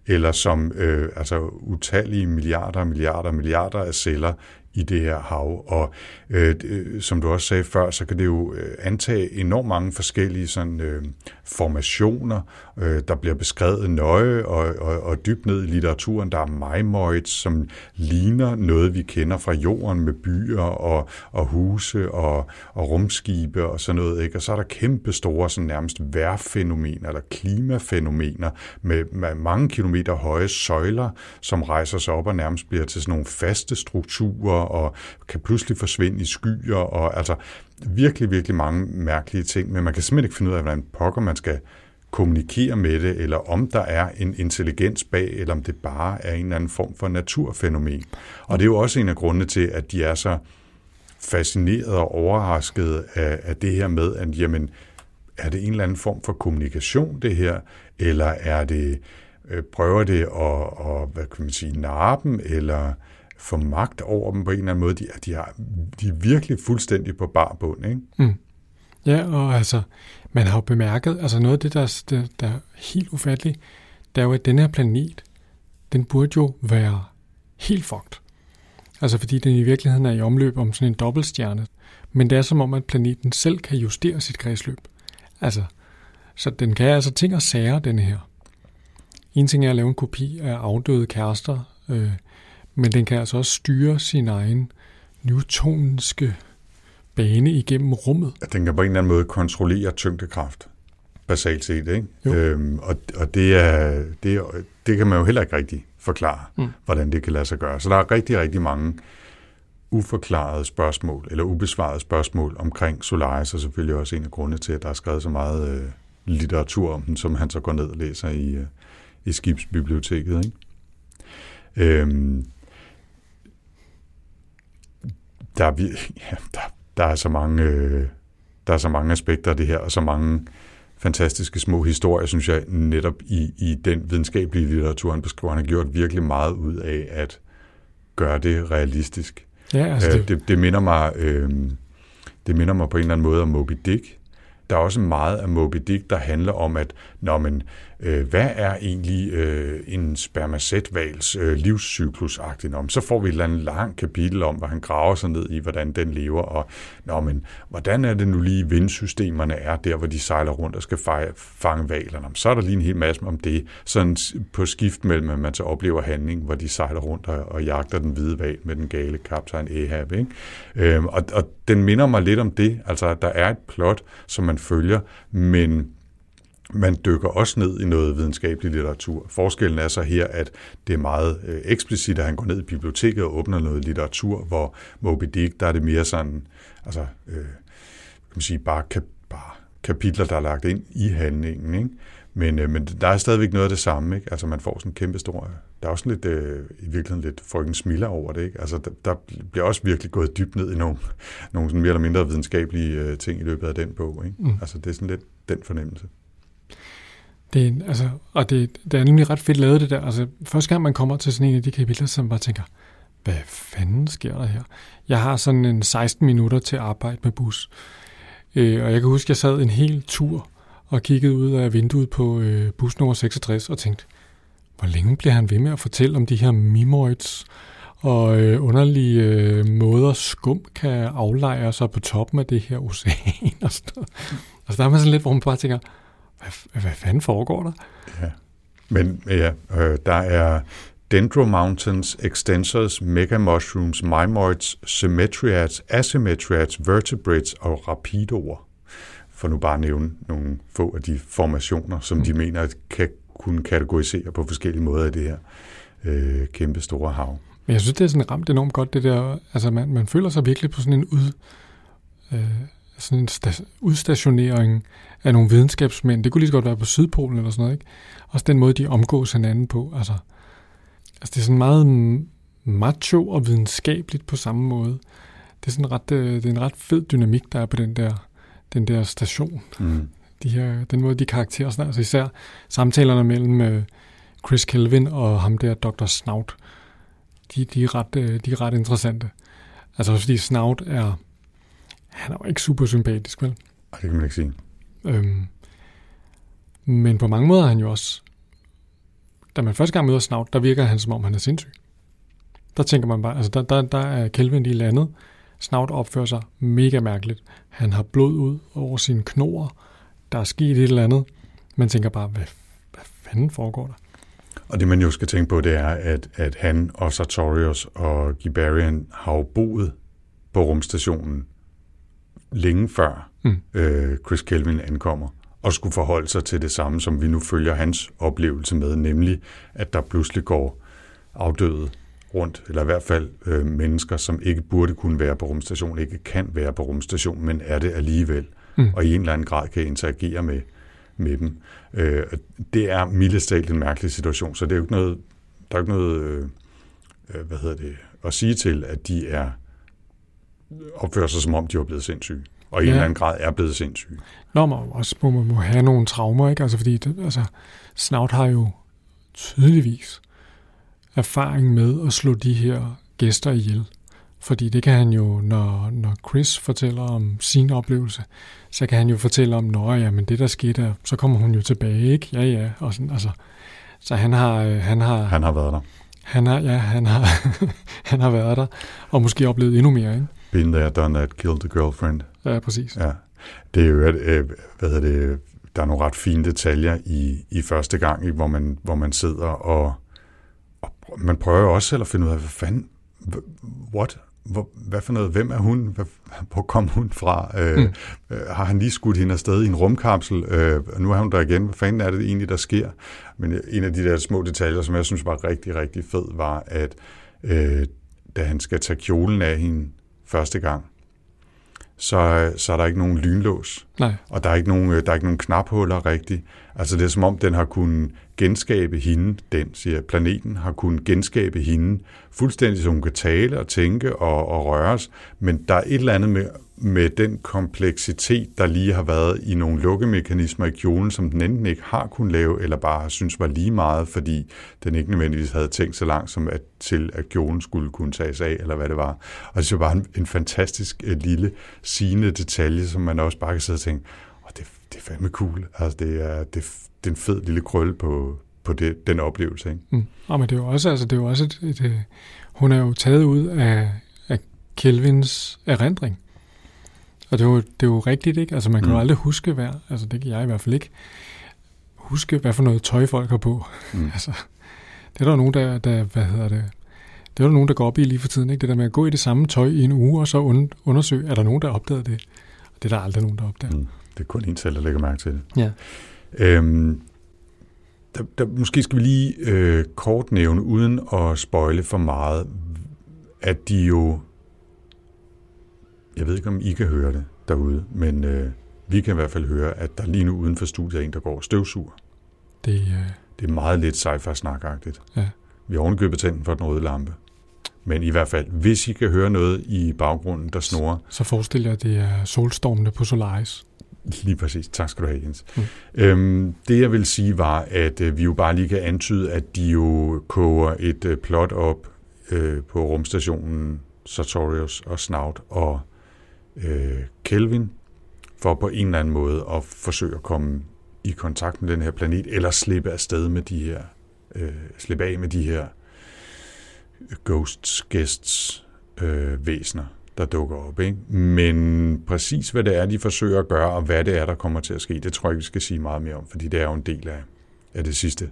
A: eller som øh, altså utallige milliarder og milliarder og milliarder af celler i det her hav. Og øh, øh, som du også sagde før, så kan det jo øh, antage enormt mange forskellige sådan, øh, formationer, øh, der bliver beskrevet nøje og, og, og dybt ned i litteraturen. Der er majmoids, som ligner noget, vi kender fra jorden med byer og, og huse og, og rumskibe og sådan noget. Ikke? Og så er der kæmpe store sådan nærmest vejrfænomener eller klimafænomener med, med mange kilometer høje søjler, som rejser sig op og nærmest bliver til sådan nogle faste strukturer og kan pludselig forsvinde i skyer og altså virkelig, virkelig mange mærkelige ting, men man kan simpelthen ikke finde ud af, hvordan pokker man skal kommunikere med det, eller om der er en intelligens bag, eller om det bare er en eller anden form for naturfænomen. Og det er jo også en af grundene til, at de er så fascineret og overrasket af, af det her med, at jamen, er det en eller anden form for kommunikation, det her, eller er det, øh, prøver det at, at, hvad kan man sige, narre dem, eller få magt over dem på en eller anden måde. De, er- de, har, de er virkelig fuldstændig på bar bund, ikke?
B: Mm. Ja, og altså, man har jo bemærket, altså noget af det, der, der, der er helt ufatteligt, det er jo, at den her planet, den burde jo være helt fucked. Altså fordi den i virkeligheden er i omløb om sådan en dobbeltstjerne. Men det er som om, at planeten selv kan justere sit kredsløb. Altså, så den kan altså ting og sager, den her. En ting er at lave en kopi af afdøde kærester, øh, men den kan altså også styre sin egen newtonske bane igennem rummet.
A: At den kan på en eller anden måde kontrollere tyngdekraft, basalt set, ikke?
B: Jo.
A: Øhm, og, og det, er, det, er, det kan man jo heller ikke rigtig forklare,
B: mm.
A: hvordan det kan lade sig gøre. Så der er rigtig, rigtig mange uforklarede spørgsmål, eller ubesvarede spørgsmål omkring Solaris, og selvfølgelig også en af grundene til, at der er skrevet så meget øh, litteratur om den, som han så går ned og læser i, øh, i skibsbiblioteket. Ikke? Øhm, der, er, vir- ja, der, der er så mange øh, der er så mange aspekter af det her, og så mange fantastiske små historier, synes jeg, netop i, i den videnskabelige litteratur, han beskriver. Han har gjort virkelig meget ud af at gøre det realistisk.
B: Ja, altså
A: Altså,
B: det,
A: det, det, minder mig, øh, det minder mig på en eller anden måde om Moby Dick. Der er også meget af Moby Dick, der handler om, at når man, øh, hvad er egentlig øh, en spermacetvals øh, livscyklus om? Så får vi et eller andet langt kapitel om, hvad han graver sig ned i, hvordan den lever, og nå, men, hvordan er det nu lige vindsystemerne er der, hvor de sejler rundt og skal fange valerne? Om, Så er der lige en hel masse om det, sådan på skift mellem, at man så oplever handling, hvor de sejler rundt og, og jagter den hvide val med den gale kaptajn Ahab. Ikke? Øhm, og, og den minder mig lidt om det, altså at der er et plot, som man følger, men man dykker også ned i noget videnskabelig litteratur. Forskellen er så her, at det er meget øh, eksplicit, at han går ned i biblioteket og åbner noget litteratur, hvor Moby Dick, der er det mere sådan, altså, øh, kan man sige, bare, kap, bare kapitler, der er lagt ind i handlingen, ikke? Men, øh, men der er stadigvæk noget af det samme, ikke? Altså man får sådan en kæmpe stor... Der er også lidt, øh, i virkeligheden lidt frøken smiler over det, ikke? Altså der, der bliver også virkelig gået dybt ned i nogle, nogle sådan mere eller mindre videnskabelige øh, ting i løbet af den bog, ikke? Mm. Altså det er sådan lidt den fornemmelse.
B: Det altså, og det, det er nemlig ret fedt lavet det der. Altså, første gang man kommer til sådan en af de kapitler, som bare tænker, hvad fanden sker der her? Jeg har sådan en 16 minutter til at arbejde med bus. Øh, og jeg kan huske, at jeg sad en hel tur og kiggede ud af vinduet på øh, bus nummer 66 og tænkte, hvor længe bliver han ved med at fortælle om de her mimoids og øh, underlige øh, måder skum kan aflejre sig på toppen af det her ocean og sådan noget. Altså der er man sådan lidt, hvor man bare tænker, hvad, hvad fanden foregår der?
A: Ja, men ja, øh, der er Dendro Mountains, Extensors, Mega Mushrooms, Mimoids, Symmetriads, Asymmetriads, Vertebrates og Rapidoer. For nu bare at nævne nogle få af de formationer, som mm. de mener kan kunne kategorisere på forskellige måder i det her øh, kæmpe store hav.
B: Men jeg synes, det er sådan ramt enormt godt, det der, altså man, man føler sig virkelig på sådan en ud, øh, sådan en sta- udstationering af nogle videnskabsmænd. Det kunne lige så godt være på Sydpolen eller sådan noget, ikke? Også den måde, de omgås hinanden på. Altså, altså det er sådan meget macho og videnskabeligt på samme måde. Det er, sådan ret, øh, det er en ret fed dynamik, der er på den der, den der station. Mm. De her, den måde, de karakterer sådan, altså især samtalerne mellem øh, Chris Kelvin og ham der, Dr. Snout, de, de, er ret, øh, de er ret interessante. Altså også fordi Snout er, han er jo ikke super sympatisk, vel?
A: Ej, det kan man ikke sige.
B: Øhm, men på mange måder er han jo også, da man første gang møder Snout, der virker han som om, han er sindssyg. Der tænker man bare, altså der, der, der er Kelvin lige landet. Snout opfører sig mega mærkeligt. Han har blod ud over sine knor. Der er sket et eller andet. Man tænker bare, hvad, hvad fanden foregår der?
A: Og det man jo skal tænke på, det er, at, at han og Sartorius og Gibarian har jo boet på rumstationen længe før mm. øh, Chris Kelvin ankommer, og skulle forholde sig til det samme, som vi nu følger hans oplevelse med, nemlig at der pludselig går afdøde rundt, eller i hvert fald øh, mennesker, som ikke burde kunne være på rumstationen, ikke kan være på rumstationen, men er det alligevel, mm. og i en eller anden grad kan interagere med, med dem. Øh, det er mildest en mærkelig situation, så det er jo ikke noget, der er ikke noget øh, øh, hvad hedder det, at sige til, at de er opfører sig, som om de var blevet sindssyge. Og i ja. en eller anden grad er blevet sindssyge.
B: Nå, man også må, man må have nogle traumer, ikke? Altså, fordi det, altså, Snout har jo tydeligvis erfaring med at slå de her gæster ihjel. Fordi det kan han jo, når, når Chris fortæller om sin oplevelse, så kan han jo fortælle om, når ja, men det der skete der, så kommer hun jo tilbage, ikke? Ja, ja, og sådan, altså. Så han har, øh, han har...
A: Han har været der.
B: Han har, ja, han har, han har været der, og måske oplevet endnu mere, ikke?
A: Been there, done that, killed the girlfriend.
B: Ja, præcis.
A: Ja. Det er jo, øh, hvad hedder det, der er nogle ret fine detaljer i, i første gang, hvor man, hvor man sidder og, og man prøver jo også selv at finde ud af, hvad fanden, what? Hvor, hvad for noget, hvem er hun, hvor kom hun fra, øh, mm. øh, har han lige skudt hende afsted i en rumkapsel, øh, nu er hun der igen, hvad fanden er det egentlig, der sker? Men en af de der små detaljer, som jeg synes var rigtig, rigtig fed, var, at øh, da han skal tage kjolen af hende første gang, så, så er der ikke nogen lynlås.
B: Nej.
A: Og der er ikke nogen, der er ikke nogen knaphuller rigtigt. Altså det er som om, den har kunnet genskabe hende, den siger planeten, har kunnet genskabe hende, fuldstændig så hun kan tale og tænke og, og røres, men der er et eller andet med, med den kompleksitet, der lige har været i nogle lukkemekanismer i kjolen, som den enten ikke har kunnet lave, eller bare har synes var lige meget, fordi den ikke nødvendigvis havde tænkt så langt som at, til, at kjolen skulle kunne tages af, eller hvad det var. Og det er bare en, en fantastisk øh, lille sigende detalje, som man også bare kan sidde og tænke, oh, det, det er fandme cool. Altså, det er, det, det er en fed lille krølle på, på det, den oplevelse. Ikke?
B: Mm. Ja, men det er jo også, altså, det er jo også et, et, et, hun er jo taget ud af, af Kelvins erindring. Og det er, jo, det er jo rigtigt, ikke? Altså man kan mm. jo aldrig huske hvad, altså det kan jeg i hvert fald ikke, huske, hvad for noget tøj folk har på. Mm. altså, det er der nogen, der, der, hvad hedder det, det er der nogen, der går op i lige for tiden, ikke? Det der med at gå i det samme tøj i en uge, og så und, undersøge, er der nogen, der opdager det? Og det er der aldrig nogen, der opdager. Mm.
A: Det er kun en selv, der lægger mærke til det.
B: Ja.
A: Øhm, der, der, måske skal vi lige øh, kort nævne, uden at spoile for meget, at de jo, jeg ved ikke om I kan høre det derude, men øh, vi kan i hvert fald høre, at der lige nu uden for studiet er en, der går støvsuger.
B: Det, øh,
A: Det er meget lidt sci-fi snakagtigt.
B: Ja.
A: Vi har ovenikøbet tænden for den røde lampe. Men i hvert fald, hvis I kan høre noget i baggrunden, der snorer,
B: så forestil jer, at det er solstormene på Solaris.
A: Lige præcis. Tak skal du have, Jens.
B: Mm.
A: Øhm, det jeg vil sige var, at øh, vi jo bare lige kan antyde, at de jo koger et øh, plot op øh, på rumstationen Sartorius og Snout og øh, Kelvin, for på en eller anden måde at forsøge at komme i kontakt med den her planet, eller slippe afsted med de her, øh, slippe af med de her ghosts, guests, øh, væsener, der dukker op. Ikke? Men præcis hvad det er, de forsøger at gøre, og hvad det er, der kommer til at ske, det tror jeg, vi skal sige meget mere om, fordi det er jo en del af, af det sidste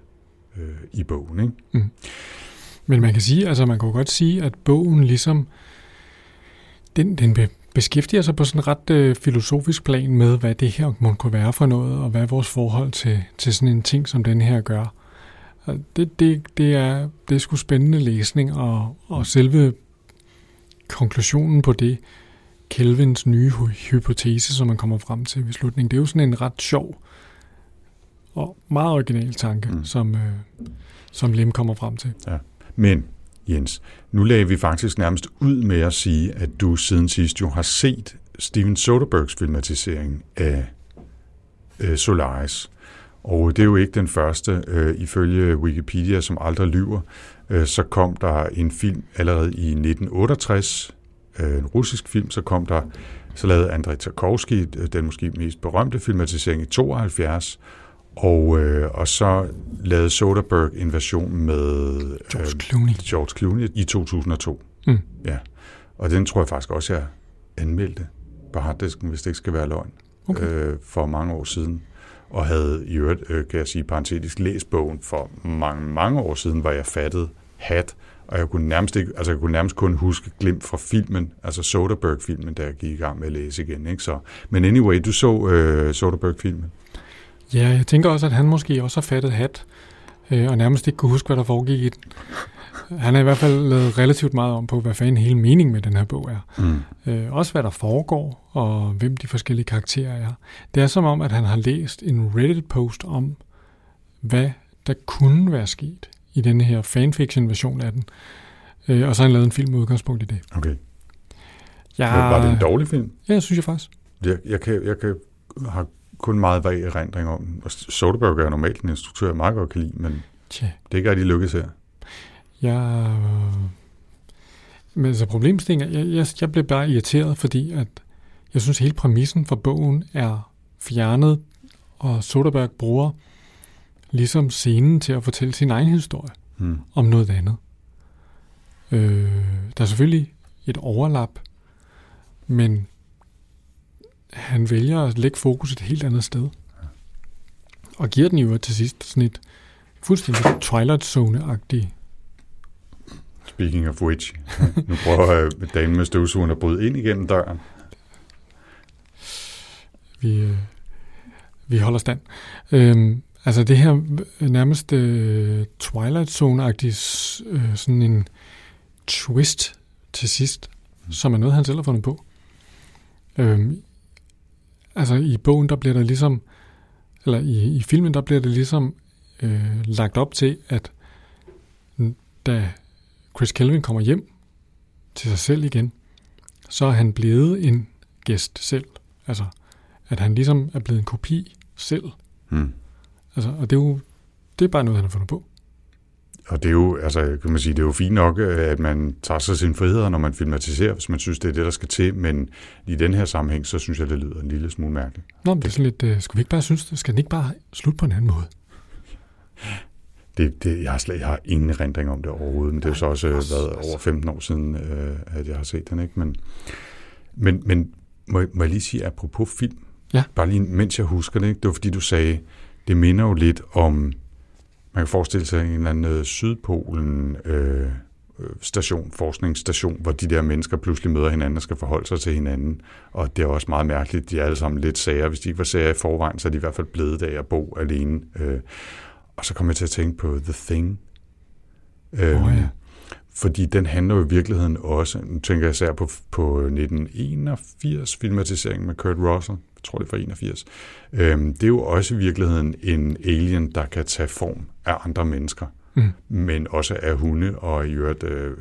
A: øh, i bogen. Ikke? Mm.
B: Men man kan sige, altså man kan godt sige, at bogen ligesom, den, den beskæftiger sig på sådan en ret øh, filosofisk plan med, hvad det her må kunne være for noget, og hvad vores forhold til, til sådan en ting som den her gør. Og Det, det, det, er, det er sgu spændende læsning, og, og selve konklusionen på det, Kelvins nye hy- hypotese, som man kommer frem til ved slutningen, det er jo sådan en ret sjov og meget original tanke, mm. Som, øh, som Lim kommer frem til.
A: Men, Jens, nu lagde vi faktisk nærmest ud med at sige, at du siden sidst jo har set Steven Soderberghs filmatisering af øh, Solaris. Og det er jo ikke den første. Øh, ifølge Wikipedia, som aldrig lyver, så kom der en film allerede i 1968, øh, en russisk film, så kom der, så lavede Andrei Tarkovsky øh, den måske mest berømte filmatisering i 72, og, øh, og så lavede Soderbergh en version med
B: George Clooney.
A: George Clooney i 2002.
B: Mm.
A: Ja. Og den tror jeg faktisk også, jeg anmeldte på harddisken, hvis det ikke skal være løgn,
B: Okay.
A: øh, for mange år siden. Og havde i øvrigt, øh, kan jeg sige parentetisk, læst bogen for mange, mange år siden, hvor jeg fattede hat, og jeg kunne nærmest, ikke, altså jeg kunne nærmest kun huske glimt fra filmen, altså Soderbergh-filmen, da jeg gik i gang med at læse igen. Ikke? Så, men anyway, du så øh, Soderbergh-filmen.
B: Ja, jeg tænker også, at han måske også har fattet hat, øh, og nærmest ikke kunne huske, hvad der foregik i den. Han har i hvert fald lavet relativt meget om på, hvad fanden hele meningen med den her bog er.
A: Mm.
B: Øh, også hvad der foregår, og hvem de forskellige karakterer er. Det er som om, at han har læst en Reddit-post om, hvad der kunne være sket i denne her fanfiction-version af den. Øh, og så har han lavet en film med udgangspunkt i det.
A: Okay.
B: Ja.
A: Var det en dårlig film?
B: Ja, synes jeg faktisk.
A: Jeg, jeg, kan, jeg kan, har kun meget vag erindring om. Og Soderbergh er normalt en instruktør, jeg meget godt kan lide, men
B: Tja,
A: det er ikke rigtig lykkedes her.
B: jeg... Men altså problemstillingen jeg, jeg, jeg blev bare irriteret, fordi at jeg synes, hele præmissen for bogen er fjernet, og Soderbergh bruger ligesom scenen til at fortælle sin egen historie
A: Hmm.
B: om noget andet. Øh, der er selvfølgelig et overlap, men han vælger at lægge fokus et helt andet sted. Og giver den jo til sidst sådan et fuldstændig Twilight Zone-agtigt.
A: Speaking of which, nu prøver øh, damen med støvsugeren at bryde ind igennem døren.
B: Vi, øh, vi holder stand. Øhm, altså det her nærmest øh, Twilight Zone-agtigt øh, sådan en twist til sidst, som er noget, han selv har fundet på. Øhm, altså i bogen, der bliver der ligesom, eller i, i filmen, der bliver det ligesom øh, lagt op til, at da Chris Kelvin kommer hjem til sig selv igen, så er han blevet en gæst selv. Altså, at han ligesom er blevet en kopi selv.
A: Hmm.
B: Altså, og det er jo det er bare noget, han har fundet på.
A: Og det er jo, altså, kan man sige, det er jo fint nok, øh, at man tager sig sine friheder, når man filmatiserer, hvis man synes, det er det, der skal til, men i den her sammenhæng, så synes jeg, det lyder en lille smule mærkeligt.
B: Nå, men det er sådan lidt, øh, skal vi ikke bare synes det? Skal den ikke bare slutte på en anden måde?
A: Det, det, jeg, har slet, jeg har ingen erindring om det overhovedet, men det er jo så også øh, været over 15 år siden, øh, at jeg har set den. Ikke? Men, men, men må, jeg- må jeg lige sige, apropos film,
B: Ja.
A: bare lige mens jeg husker det, ikke? det var fordi du sagde, det minder jo lidt om, man kan forestille sig en eller anden øh, Sydpolen øh, station, forskningsstation, hvor de der mennesker pludselig møder hinanden og skal forholde sig til hinanden. Og det er også meget mærkeligt, de er alle sammen lidt sager. Hvis de ikke var sager i forvejen, så er de i hvert fald blevet af at bo alene. Øh, og så kom jeg til at tænke på The Thing. Øh,
B: Åh, ja.
A: Fordi den handler jo i virkeligheden også, nu tænker jeg især på, på 1981 filmatiseringen med Kurt Russell, tror det er fra 81, øh, det er jo også i virkeligheden en alien, der kan tage form af andre mennesker, mm. men også af hunde, og i øvrigt øh,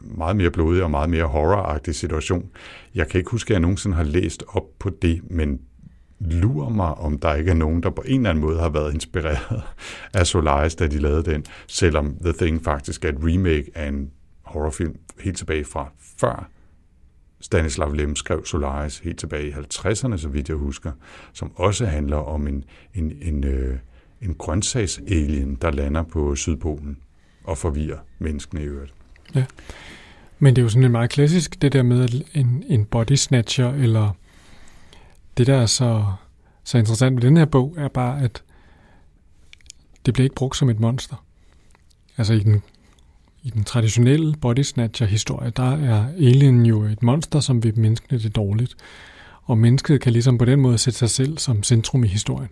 A: meget mere blodig og meget mere horroragtig situation. Jeg kan ikke huske, at jeg nogensinde har læst op på det, men lurer mig, om der ikke er nogen, der på en eller anden måde har været inspireret af Solaris, da de lavede den, selvom The Thing faktisk er et remake af en horrorfilm helt tilbage fra før Stanislav Lem skrev Solaris helt tilbage i 50'erne, så vidt jeg husker, som også handler om en, en, en, øh, en grøntsagsalien, der lander på Sydpolen og forvirrer menneskene i øvrigt. Ja.
B: Men det er jo sådan en meget klassisk, det der med en, en body snatcher, eller det der er så, så interessant ved den her bog, er bare, at det bliver ikke brugt som et monster. Altså i den i den traditionelle body snatcher-historie, der er alien jo et monster, som vil menneskene det dårligt. Og mennesket kan ligesom på den måde sætte sig selv som centrum i historien.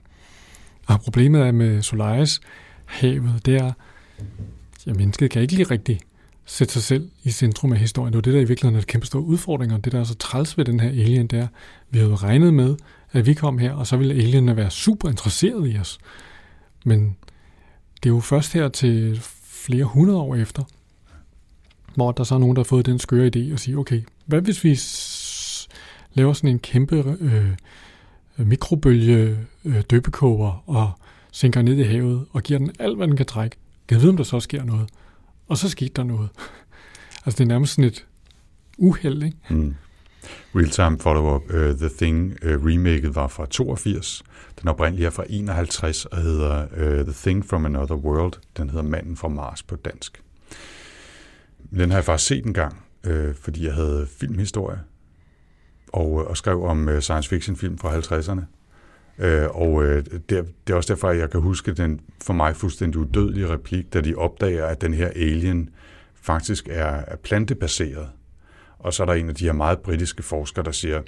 B: Og problemet er med Solaris, havet, det er, at mennesket kan ikke lige rigtig sætte sig selv i centrum af historien. Det er det, der i virkeligheden er et kæmpe stor udfordring, og det, der er så træls ved den her alien, der, vi havde regnet med, at vi kom her, og så ville alienerne være super interesseret i os. Men det er jo først her til flere hundrede år efter, hvor der så er nogen, der har fået den skøre idé og sige, okay, hvad hvis vi laver sådan en kæmpe øh, mikrobølge øh, døbekoger og sænker ned i havet og giver den alt, hvad den kan trække. Kan vide, om der så sker noget? Og så skete der noget. altså det er nærmest sådan et uheld, ikke? Mm.
A: Real-time follow-up. Uh, The Thing uh, remaket var fra 82. Den oprindelige er fra 51 og hedder uh, The Thing from Another World. Den hedder Manden fra Mars på dansk. Den har jeg faktisk set en gang, øh, fordi jeg havde filmhistorie og, øh, og skrev om øh, science fiction film fra 50'erne. Øh, og øh, det, det er også derfor, at jeg kan huske den for mig fuldstændig udødelige replik, da de opdager, at den her alien faktisk er, er plantebaseret. Og så er der en af de her meget britiske forskere, der siger,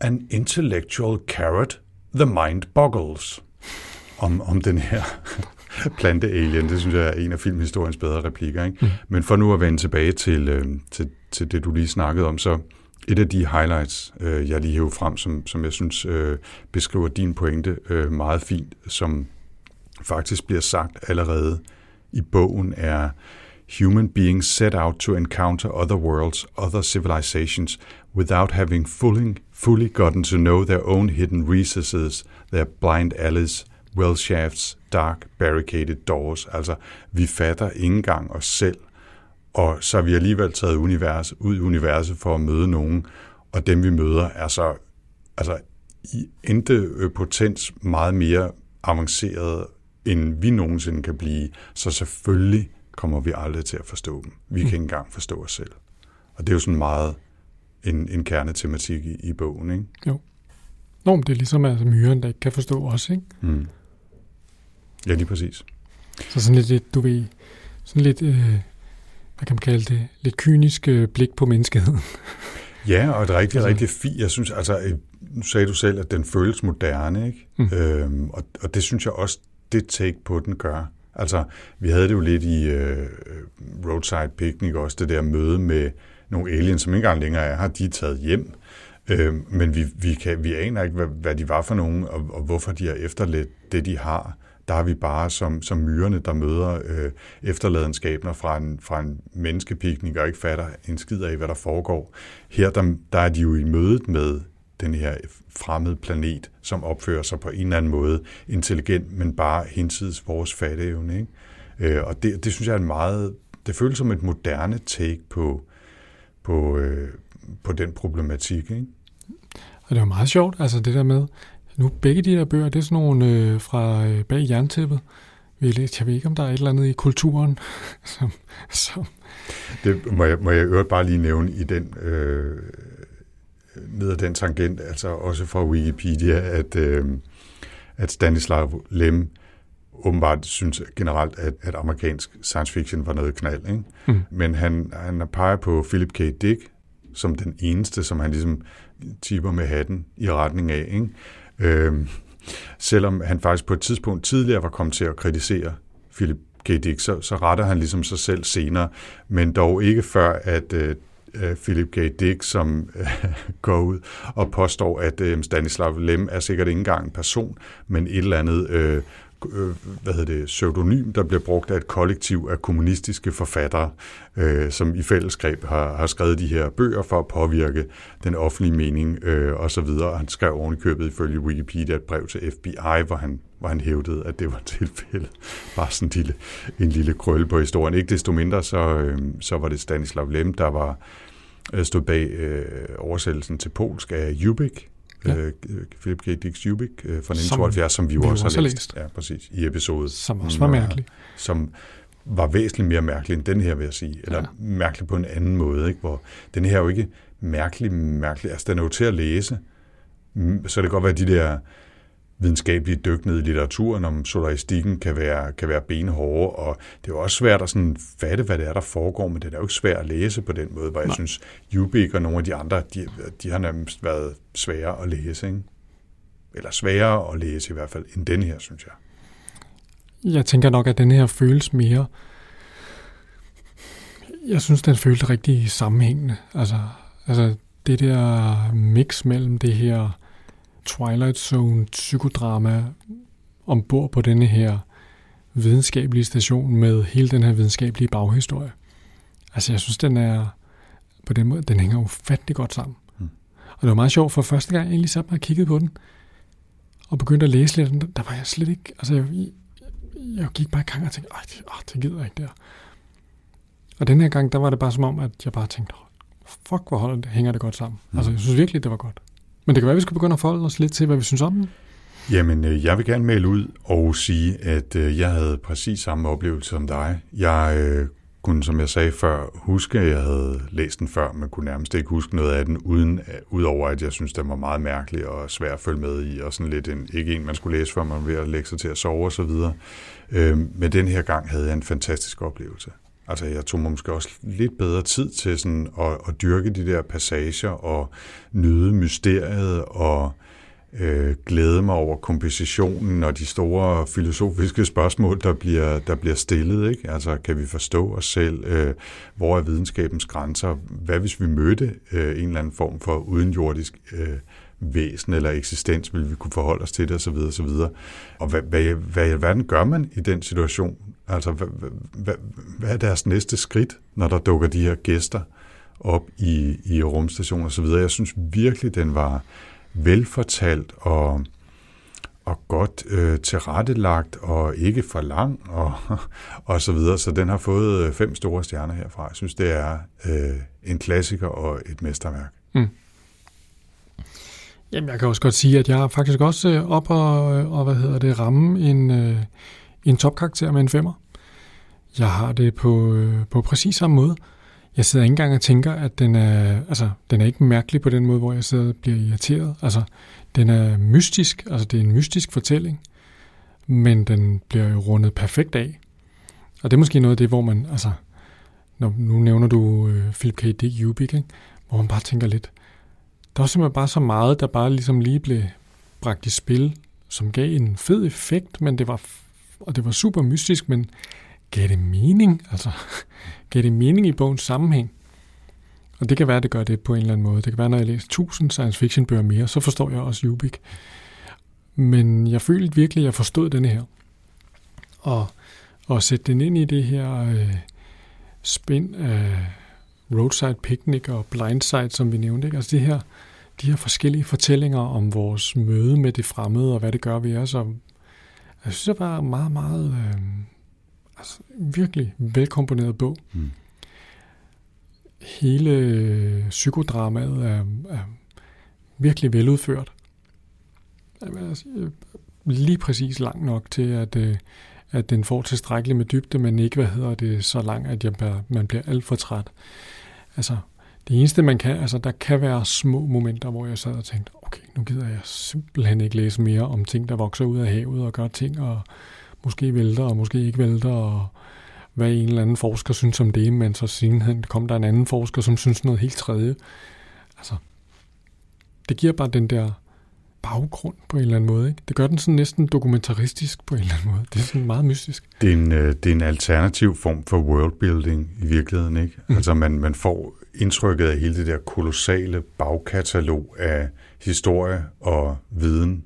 A: An intellectual carrot, the mind boggles. Om, om den her plante-alien. Det synes jeg er en af filmhistoriens bedre replikker. Ikke? Mm. Men for nu at vende tilbage til, øh, til, til det, du lige snakkede om, så et af de highlights, øh, jeg lige hæver frem, som, som jeg synes øh, beskriver din pointe øh, meget fint, som faktisk bliver sagt allerede i bogen, er Human beings set out to encounter other worlds, other civilizations, without having fully, fully gotten to know their own hidden recesses, their blind alleys, well shafts, dark barricaded doors. Altså, vi fatter ikke engang os selv, og så er vi alligevel taget univers, ud i universet for at møde nogen, og dem vi møder er så altså, i endte potens meget mere avanceret, end vi nogensinde kan blive. Så selvfølgelig kommer vi aldrig til at forstå dem. Vi kan ikke engang forstå os selv. Og det er jo sådan meget en, en kernetematik i, i bogen, ikke?
B: Jo. Nå, men det er ligesom altså myren, der ikke kan forstå os, ikke? Mm.
A: Ja, lige præcis.
B: Så sådan lidt, du ved, sådan lidt, øh, hvad kan man kalde det, lidt kynisk øh, blik på menneskeheden.
A: Ja, og det er rigtig, altså. rigtig fint. Jeg synes, altså, øh, nu sagde du selv, at den føles moderne, ikke? Mm. Øhm, og, og det synes jeg også, det take på den gør. Altså, vi havde det jo lidt i øh, Roadside Picnic også, det der møde med nogle aliens, som ikke engang længere er her, de er taget hjem. Øh, men vi, vi, kan, vi aner ikke, hvad, hvad de var for nogen, og, og hvorfor de har efterladt det, de har der er vi bare som, som myrerne, der møder øh, efterladenskaber fra en, fra en menneskepiknik og ikke fatter en skid af, hvad der foregår. Her der, der er de jo i mødet med den her fremmede planet, som opfører sig på en eller anden måde intelligent, men bare hinsides vores fatteevne. Ikke? Øh, og det, det synes jeg er en meget, det føles som et moderne take på, på, øh, på den problematik. Ikke?
B: Og det var meget sjovt, altså det der med, nu, begge de her bøger, det er sådan nogle øh, fra øh, bag jerntæppet. Vi læst, jeg ved ikke, om der er et eller andet i kulturen, som... som
A: det må jeg, må jeg øvrigt bare lige nævne i den... Øh, ned ad den tangent, altså også fra Wikipedia, at, øh, at Stanislav Lem åbenbart synes generelt, at, at amerikansk science fiction var noget knald. Ikke? Mm. Men han, han peger på Philip K. Dick som den eneste, som han ligesom tipper med hatten i retning af. Ikke? Øh, selvom han faktisk på et tidspunkt tidligere var kommet til at kritisere Philip K. Dick, så, så retter han ligesom sig selv senere, men dog ikke før, at øh, øh Philip K. Dick, som øh, går ud og påstår, at øh, Stanislav Lem er sikkert ikke engang en person, men et eller andet øh, øh, hvad hedder det, pseudonym, der bliver brugt af et kollektiv af kommunistiske forfattere, øh, som i fællesskab har, har skrevet de her bøger for at påvirke den offentlige mening øh, og så videre. Han skrev ovenikøbet ifølge Wikipedia et brev til FBI, hvor han, hvor han hævdede, at det var tilfældet. Bare sådan en lille, en lille krølle på historien. Ikke desto mindre, så, øh, så var det Stanislav Lem, der var øh, stod bag øh, oversættelsen til polsk af Jubik, ja. øh, Philip K. Dick Jubik øh, fra 1972, som, som vi jo også har læst. læst. Ja, præcis, i episodet.
B: Som også var mærkelig.
A: Som var væsentligt mere mærkelig end den her, vil jeg sige. Eller ja. mærkelig på en anden måde, ikke? hvor den her er jo ikke mærkelig, mærkelig. Altså, den er jo til at læse. Så det kan godt være, de der videnskabelige dyk ned i litteraturen om solaristikken kan være, kan være benhårde, og det er jo også svært at sådan fatte, hvad det er, der foregår, men det er jo ikke svært at læse på den måde, hvor Nej. jeg synes, Ubik og nogle af de andre, de, de har nærmest været svære at læse, ikke? eller sværere at læse i hvert fald, end den her, synes jeg.
B: Jeg tænker nok, at den her føles mere, jeg synes, den føles rigtig sammenhængende. Altså, altså det der mix mellem det her Twilight Zone psykodrama ombord på denne her videnskabelige station med hele den her videnskabelige baghistorie. Altså jeg synes, den er på den måde, den hænger ufattelig godt sammen. Mm. Og det var meget sjovt, for første gang jeg egentlig satte mig og kiggede på den, og begyndte at læse lidt, der var jeg slet ikke, altså jeg, jeg, gik bare i gang og tænkte, det, åh, det gider jeg ikke der. Og den her gang, der var det bare som om, at jeg bare tænkte, fuck, hvor holder det, hænger det godt sammen. Mm. Altså jeg synes virkelig, det var godt. Men det kan være, at vi skal begynde at forholde os lidt til, hvad vi synes om den.
A: Jamen, øh, jeg vil gerne melde ud og sige, at øh, jeg havde præcis samme oplevelse som dig. Jeg øh, kunne, som jeg sagde før, huske, at jeg havde læst den før, men kunne nærmest ikke huske noget af den, uden, øh, udover at jeg synes, den var meget mærkelig og svær at følge med i, og sådan lidt en, ikke en, man skulle læse, før man var ved at lægge sig til at sove osv. Øh, men den her gang havde jeg en fantastisk oplevelse. Altså, jeg tog måske også lidt bedre tid til sådan at, at dyrke de der passager og nyde mysteriet og øh, glæde mig over kompositionen og de store filosofiske spørgsmål, der bliver, der bliver stillet. Ikke? Altså, kan vi forstå os selv? Øh, hvor er videnskabens grænser? Hvad hvis vi mødte øh, en eller anden form for udenjordisk øh, væsen eller eksistens, vil vi kunne forholde os til det osv. osv. Og hvad, hvad, hvad, hvad gør man i den situation? Altså, hvad, hvad, hvad er deres næste skridt, når der dukker de her gæster op i, i rumstationen osv.? Jeg synes virkelig, den var velfortalt og, og godt øh, tilrettelagt og ikke for lang og, og så videre. Så den har fået fem store stjerner herfra. Jeg synes, det er øh, en klassiker og et mesterværk. Mm.
B: Jamen, jeg kan også godt sige, at jeg faktisk også øh, op og, øh, og hvad hedder det, ramme en, øh, en topkarakter med en femmer. Jeg har det på, øh, på præcis samme måde. Jeg sidder ikke engang og tænker, at den er, altså, den er ikke mærkelig på den måde, hvor jeg sidder og bliver irriteret. Altså, den er mystisk, altså det er en mystisk fortælling, men den bliver jo rundet perfekt af. Og det er måske noget af det, hvor man, altså, når, nu nævner du øh, Philip K. Dick Ubik, ikke? hvor man bare tænker lidt, der var simpelthen bare så meget, der bare ligesom lige blev bragt i spil, som gav en fed effekt, men det var, og det var super mystisk, men gav det mening? Altså, gav det mening i bogens sammenhæng? Og det kan være, at det gør det på en eller anden måde. Det kan være, når jeg læser 1000 science fiction bøger mere, så forstår jeg også Ubik. Men jeg følte virkelig, at jeg forstod denne her. Og, og sætte den ind i det her øh, spænd af Roadside Picnic og Blindside, som vi nævnte. Ikke? Altså det her, de her forskellige fortællinger om vores møde med det fremmede, og hvad det gør ved os. Og jeg synes, det var meget, meget øh, altså, virkelig velkomponeret bog. Mm. Hele øh, psykodramaet er, er virkelig veludført. Altså, lige præcis lang nok til, at, øh, at den får tilstrækkeligt med dybde, men ikke, hvad hedder det, så lang, at jeg, man bliver alt for træt. Altså, det eneste, man kan, altså der kan være små momenter, hvor jeg sad og tænkte, okay, nu gider jeg simpelthen ikke læse mere om ting, der vokser ud af havet og gør ting, og måske vælter, og måske ikke vælter, og hvad en eller anden forsker synes om det, men så siden kom der en anden forsker, som synes noget helt tredje. Altså, det giver bare den der baggrund på en eller anden måde. Ikke? Det gør den sådan næsten dokumentaristisk på en eller anden måde. Det er sådan meget mystisk.
A: Det er en, øh, det er en alternativ form for worldbuilding i virkeligheden. Ikke? Mm. Altså man, man får indtrykket af hele det der kolossale bagkatalog af historie og viden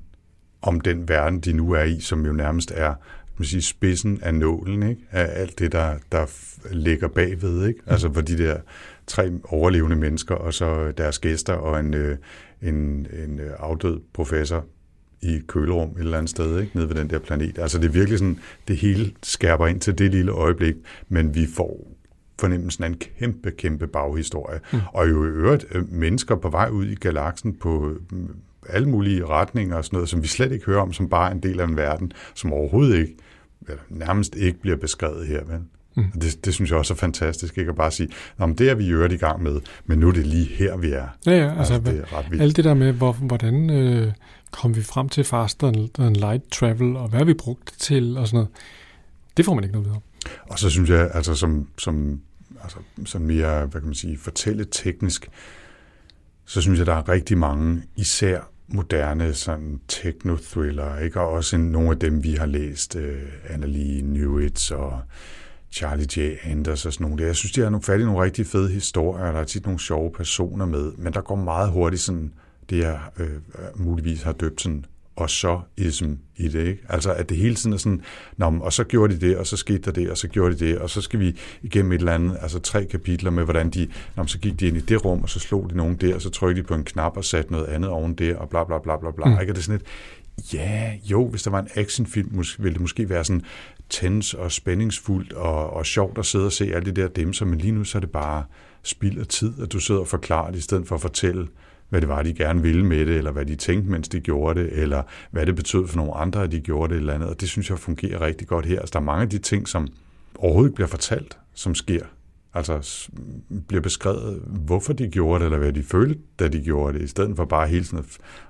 A: om den verden, de nu er i, som jo nærmest er man sige, spidsen af nålen, ikke? af alt det, der, der ligger bagved. Ikke? Altså for de der tre overlevende mennesker, og så deres gæster, og en, øh, en, en øh, afdød professor i kølerum et eller andet sted, ikke? nede ved den der planet. Altså det er virkelig sådan, det hele skærper ind til det lille øjeblik, men vi får fornemmelsen af en kæmpe, kæmpe baghistorie. Mm. Og jo i øvrigt øh, mennesker på vej ud i galaksen på alle mulige retninger og sådan noget, som vi slet ikke hører om, som bare en del af en verden, som overhovedet ikke, nærmest ikke bliver beskrevet her. Vel? Mm. Det, det synes jeg også er fantastisk, ikke at bare sige, Nå, men det er vi jo i gang med, men nu er det lige her, vi er.
B: Ja, ja, altså, altså det er ret vildt. alt det der med, hvor, hvordan øh, kom vi frem til faster and light travel, og hvad vi brugt det til, og sådan noget, det får man ikke noget videre.
A: Og så synes jeg, altså som, som, altså, som mere, hvad kan man sige, fortælle teknisk, så synes jeg, der er rigtig mange, især moderne sådan techno-thriller, ikke? og også nogle af dem, vi har læst, øh, Annalie Newitz og Charlie J. Anders og sådan nogle der. Jeg synes, de har nogle fat i nogle rigtig fede historier, der er tit nogle sjove personer med, men der går meget hurtigt sådan, det jeg øh, muligvis har døbt sådan og så ism i det. Ikke? Altså at det hele tiden er sådan, Nå, og så gjorde de det, og så skete der det, og så gjorde de det, og så skal vi igennem et eller andet, altså tre kapitler med, hvordan de, nå, så gik de ind i det rum, og så slog de nogen der, og så trykkede de på en knap og satte noget andet oven der, og bla bla bla bla bla. Mm. Ikke? Og det er sådan et, ja, jo, hvis der var en actionfilm, ville det måske være sådan tens og spændingsfuldt og, og sjovt at sidde og se alle de der demser, men lige nu så er det bare spild af tid, at du sidder og forklarer det, i stedet for at fortælle, hvad det var, de gerne ville med det, eller hvad de tænkte, mens de gjorde det, eller hvad det betød for nogle andre, at de gjorde det eller andet. Og det synes jeg fungerer rigtig godt her. Altså, der er mange af de ting, som overhovedet ikke bliver fortalt, som sker. Altså bliver beskrevet, hvorfor de gjorde det, eller hvad de følte, da de gjorde det, i stedet for bare hele tiden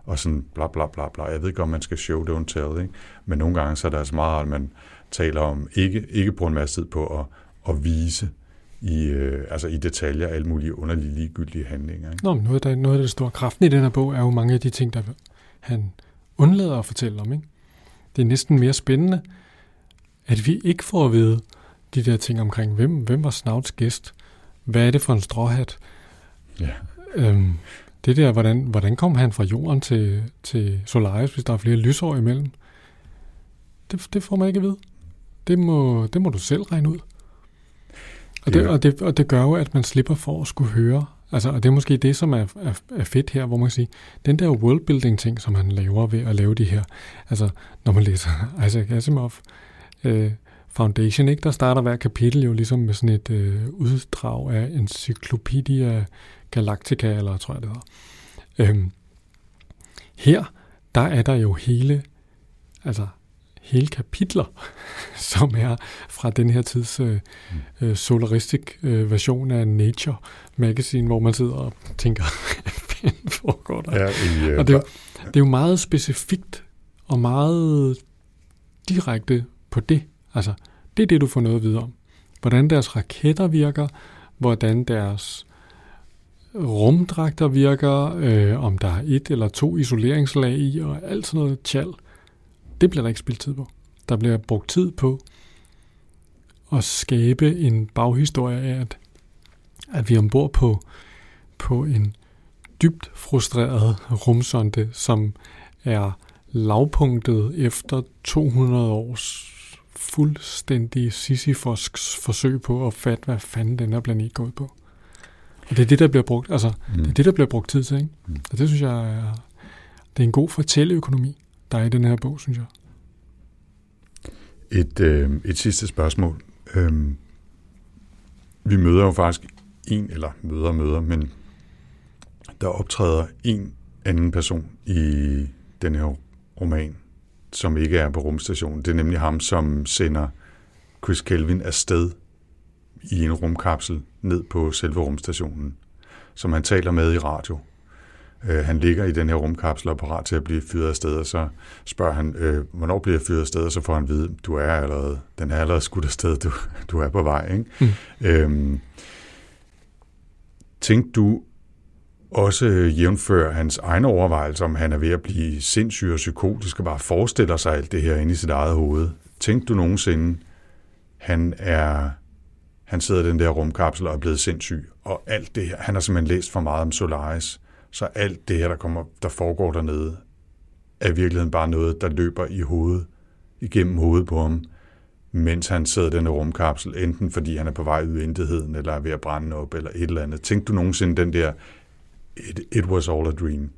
A: og sådan bla bla bla bla. Jeg ved ikke, om man skal show, don't tell, ikke? men nogle gange så er det altså meget, at man taler om, ikke, ikke bruge en masse tid på at, at vise, i, øh, altså i detaljer alle mulige underlige ligegyldige handlinger. Ikke?
B: Nå, men noget, der, noget af det store kraften i den her bog er jo mange af de ting, der han undlader at fortælle om. Ikke? Det er næsten mere spændende, at vi ikke får at vide de der ting omkring, hvem, hvem var Snauts gæst? Hvad er det for en stråhat?
A: Ja.
B: Øhm, det der, hvordan, hvordan kom han fra jorden til, til Solaris, hvis der er flere lysår imellem? Det, det får man ikke at vide. Det må, det må du selv regne ud. Og det, og, det, og det gør jo, at man slipper for at skulle høre. Altså, og det er måske det, som er, er, er fedt her, hvor man kan sige, den der worldbuilding-ting, som han laver ved at lave de her, altså, når man læser Isaac Asimov øh, Foundation, ikke, der starter hver kapitel jo ligesom med sådan et øh, uddrag af Encyclopedia Galactica, eller tror jeg det hedder. Øhm, her, der er der jo hele, altså hele kapitler, som er fra den her tids øh, mm. solaristic øh, version af Nature Magazine, hvor man sidder og tænker, hvad foregår der? Ja, i, øh, og det er, det er jo meget specifikt og meget direkte på det. Altså, det er det, du får noget at vide om. Hvordan deres raketter virker, hvordan deres rumdragter virker, øh, om der er et eller to isoleringslag i, og alt sådan noget tjal. Det bliver der ikke spildt tid på. Der bliver brugt tid på at skabe en baghistorie af, at, at vi er ombord på, på en dybt frustreret rumsonde, som er lavpunktet efter 200 års fuldstændig Sisyfosks forsøg på at fatte, hvad fanden den her planet går ud på. Og det er det, der bliver brugt, altså, mm. det er det, der bliver brugt tid til, ikke? Mm. Og det synes jeg er, det er en god fortælleøkonomi, der er i den her bog, synes jeg.
A: Et, øh, et sidste spørgsmål. Øhm, vi møder jo faktisk en, eller møder møder, men der optræder en anden person i den her roman, som ikke er på rumstationen. Det er nemlig ham, som sender Chris Kelvin afsted i en rumkapsel ned på selve rumstationen, som han taler med i radio. Øh, han ligger i den her rumkapsel og parat til at blive fyret afsted, og så spørger han, øh, hvornår bliver jeg fyret afsted, og så får han at vide, du er allerede, den er allerede skudt afsted, du, du er på vej. Ikke? Mm. Øhm, tænkte du også jævnfør hans egne overvejelser, om han er ved at blive sindssyg og psykotisk, og bare forestiller sig alt det her inde i sit eget hoved. Tænkte du nogensinde, han er han sidder i den der rumkapsel og er blevet sindssyg, og alt det her, han har simpelthen læst for meget om Solaris, så alt det her, der, kommer, der foregår dernede, er i virkeligheden bare noget, der løber i hovedet, igennem hovedet på ham, mens han sidder i den rumkapsel, enten fordi han er på vej ud i intetheden, eller er ved at brænde op, eller et eller andet. Tænkte du nogensinde den der, it, it was all a dream?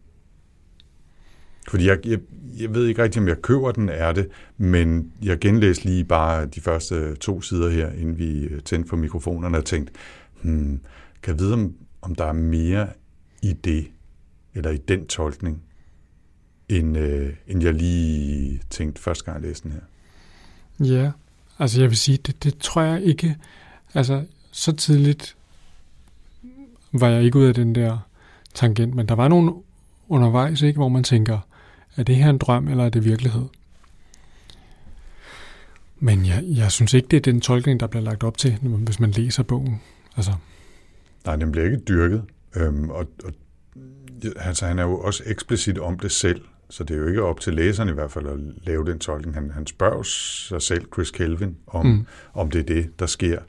A: Fordi jeg, jeg, jeg ved ikke rigtig, om jeg køber den, er det, men jeg genlæste lige bare de første to sider her, inden vi øh, tændte for mikrofonerne, og tænkte, hmm, kan jeg vide, om, om der er mere i det, eller i den tolkning, end, øh, end jeg lige tænkte første gang, jeg læste den her.
B: Ja, altså jeg vil sige, det, det tror jeg ikke, altså så tidligt var jeg ikke ud af den der tangent, men der var nogle undervejs, ikke, hvor man tænker, er det her en drøm, eller er det virkelighed? Men jeg, jeg synes ikke, det er den tolkning, der bliver lagt op til, hvis man læser bogen. Altså.
A: Nej, den bliver ikke dyrket. Øhm, og, og altså, han er jo også eksplicit om det selv, så det er jo ikke op til læseren i hvert fald at lave den tolkning. Han, han spørger sig selv, Chris Kelvin, om, mm. om det er det, der sker.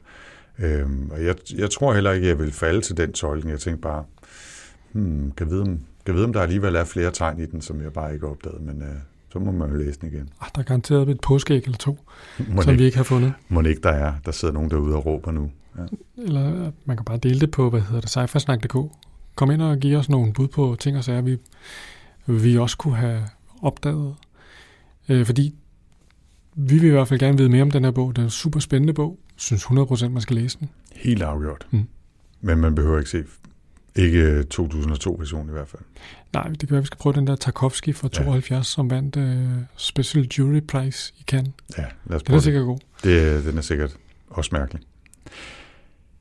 A: Øhm, og jeg, jeg tror heller ikke, at jeg vil falde til den tolkning. Jeg tænkte bare, hmm, kan vide, om, kan vide, om der alligevel er flere tegn i den, som jeg bare ikke har opdaget, men øh, så må man jo læse den igen.
B: Ah, der er garanteret et påskæg eller to, må som ikke, vi ikke har fundet.
A: Må ikke der er. Der sidder nogen derude og råber nu. Ja.
B: Eller man kan bare dele det på, hvad hedder det, cyfersnak.dk. Kom ind og giv os nogle bud på ting og sager, vi, vi også kunne have opdaget. Øh, fordi vi vil i hvert fald gerne vide mere om den her bog. Det er en super spændende bog. Synes 100% man skal læse den.
A: Helt afgjort. Mm. Men man behøver ikke se ikke 2002-version i hvert fald.
B: Nej, det kan være, at vi skal prøve den der Tarkovsky fra 72, ja. som vandt uh, Special Jury Prize i Cannes.
A: Ja, lad os
B: Den er sikkert god.
A: Det, den er sikkert også mærkelig.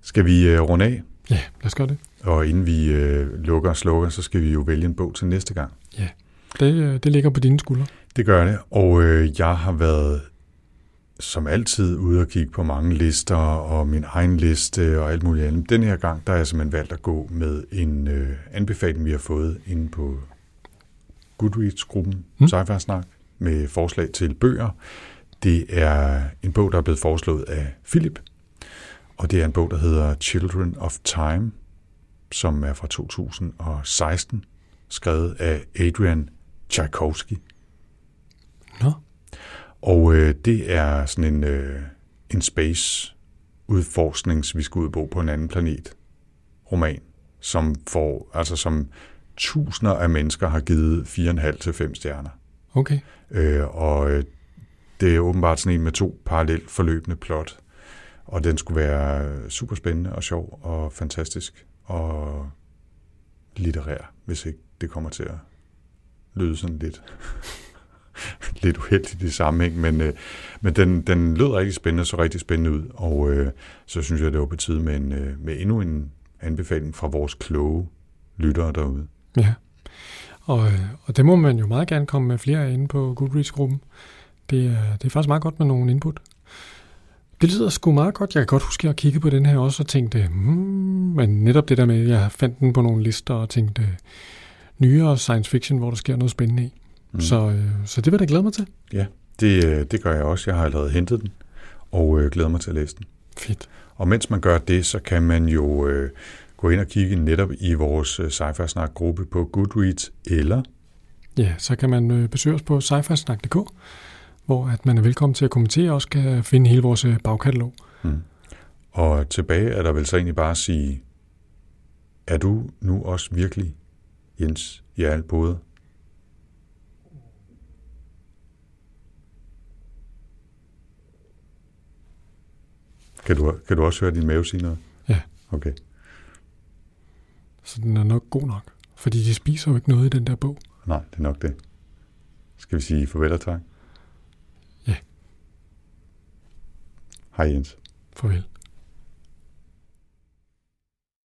A: Skal vi uh, runde af?
B: Ja, lad os gøre det.
A: Og inden vi uh, lukker og slukker, så skal vi jo vælge en bog til næste gang.
B: Ja, det, det ligger på dine skuldre.
A: Det gør det, og uh, jeg har været som altid ude og kigge på mange lister og min egen liste og alt muligt andet. Den her gang, der har jeg simpelthen valgt at gå med en øh, anbefaling, vi har fået inde på Goodreads-gruppen mm. sci Snak med forslag til bøger. Det er en bog, der er blevet foreslået af Philip, og det er en bog, der hedder Children of Time, som er fra 2016, skrevet af Adrian Tchaikovsky.
B: Nå.
A: Og øh, det er sådan en, øh, en space udforsknings, vi skal ud bo på en anden planet roman, som får, altså som tusinder af mennesker har givet 4,5 til 5 stjerner.
B: Okay.
A: Øh, og øh, det er åbenbart sådan en med to parallelt forløbende plot. Og den skulle være super spændende og sjov og fantastisk og litterær, hvis ikke det kommer til at lyde sådan lidt lidt uheldigt i sammenhæng, men, øh, men den, den lød rigtig spændende, så rigtig spændende ud, og øh, så synes jeg, det var på tide med, en, øh, med endnu en anbefaling fra vores kloge lyttere derude.
B: Ja, og, øh, og det må man jo meget gerne komme med flere ind inde på Goodreads-gruppen. Det er, det er faktisk meget godt med nogle input. Det lyder sgu meget godt. Jeg kan godt huske, at jeg kiggede på den her også og tænkte, hmm, men netop det der med, at jeg fandt den på nogle lister og tænkte, nyere science fiction, hvor der sker noget spændende i. Mm. Så, øh, så det vil jeg da glæde mig til.
A: Ja, det, øh, det gør jeg også. Jeg har allerede hentet den, og øh, glæder mig til at læse den.
B: Fedt.
A: Og mens man gør det, så kan man jo øh, gå ind og kigge netop i vores øh, sci snak gruppe på Goodreads, eller...
B: Ja, så kan man øh, besøge os på sci hvor at man er velkommen til at kommentere og også kan finde hele vores øh, bagkatalog. Mm.
A: Og tilbage er der vel så egentlig bare at sige, er du nu også virkelig Jens Jarl Både? Kan du, kan du også høre din mave sige noget?
B: Ja.
A: Okay.
B: Så den er nok god nok. Fordi de spiser jo ikke noget i den der bog.
A: Nej, det er nok det. Skal vi sige farvel og tak?
B: Ja.
A: Hej Jens.
B: Farvel.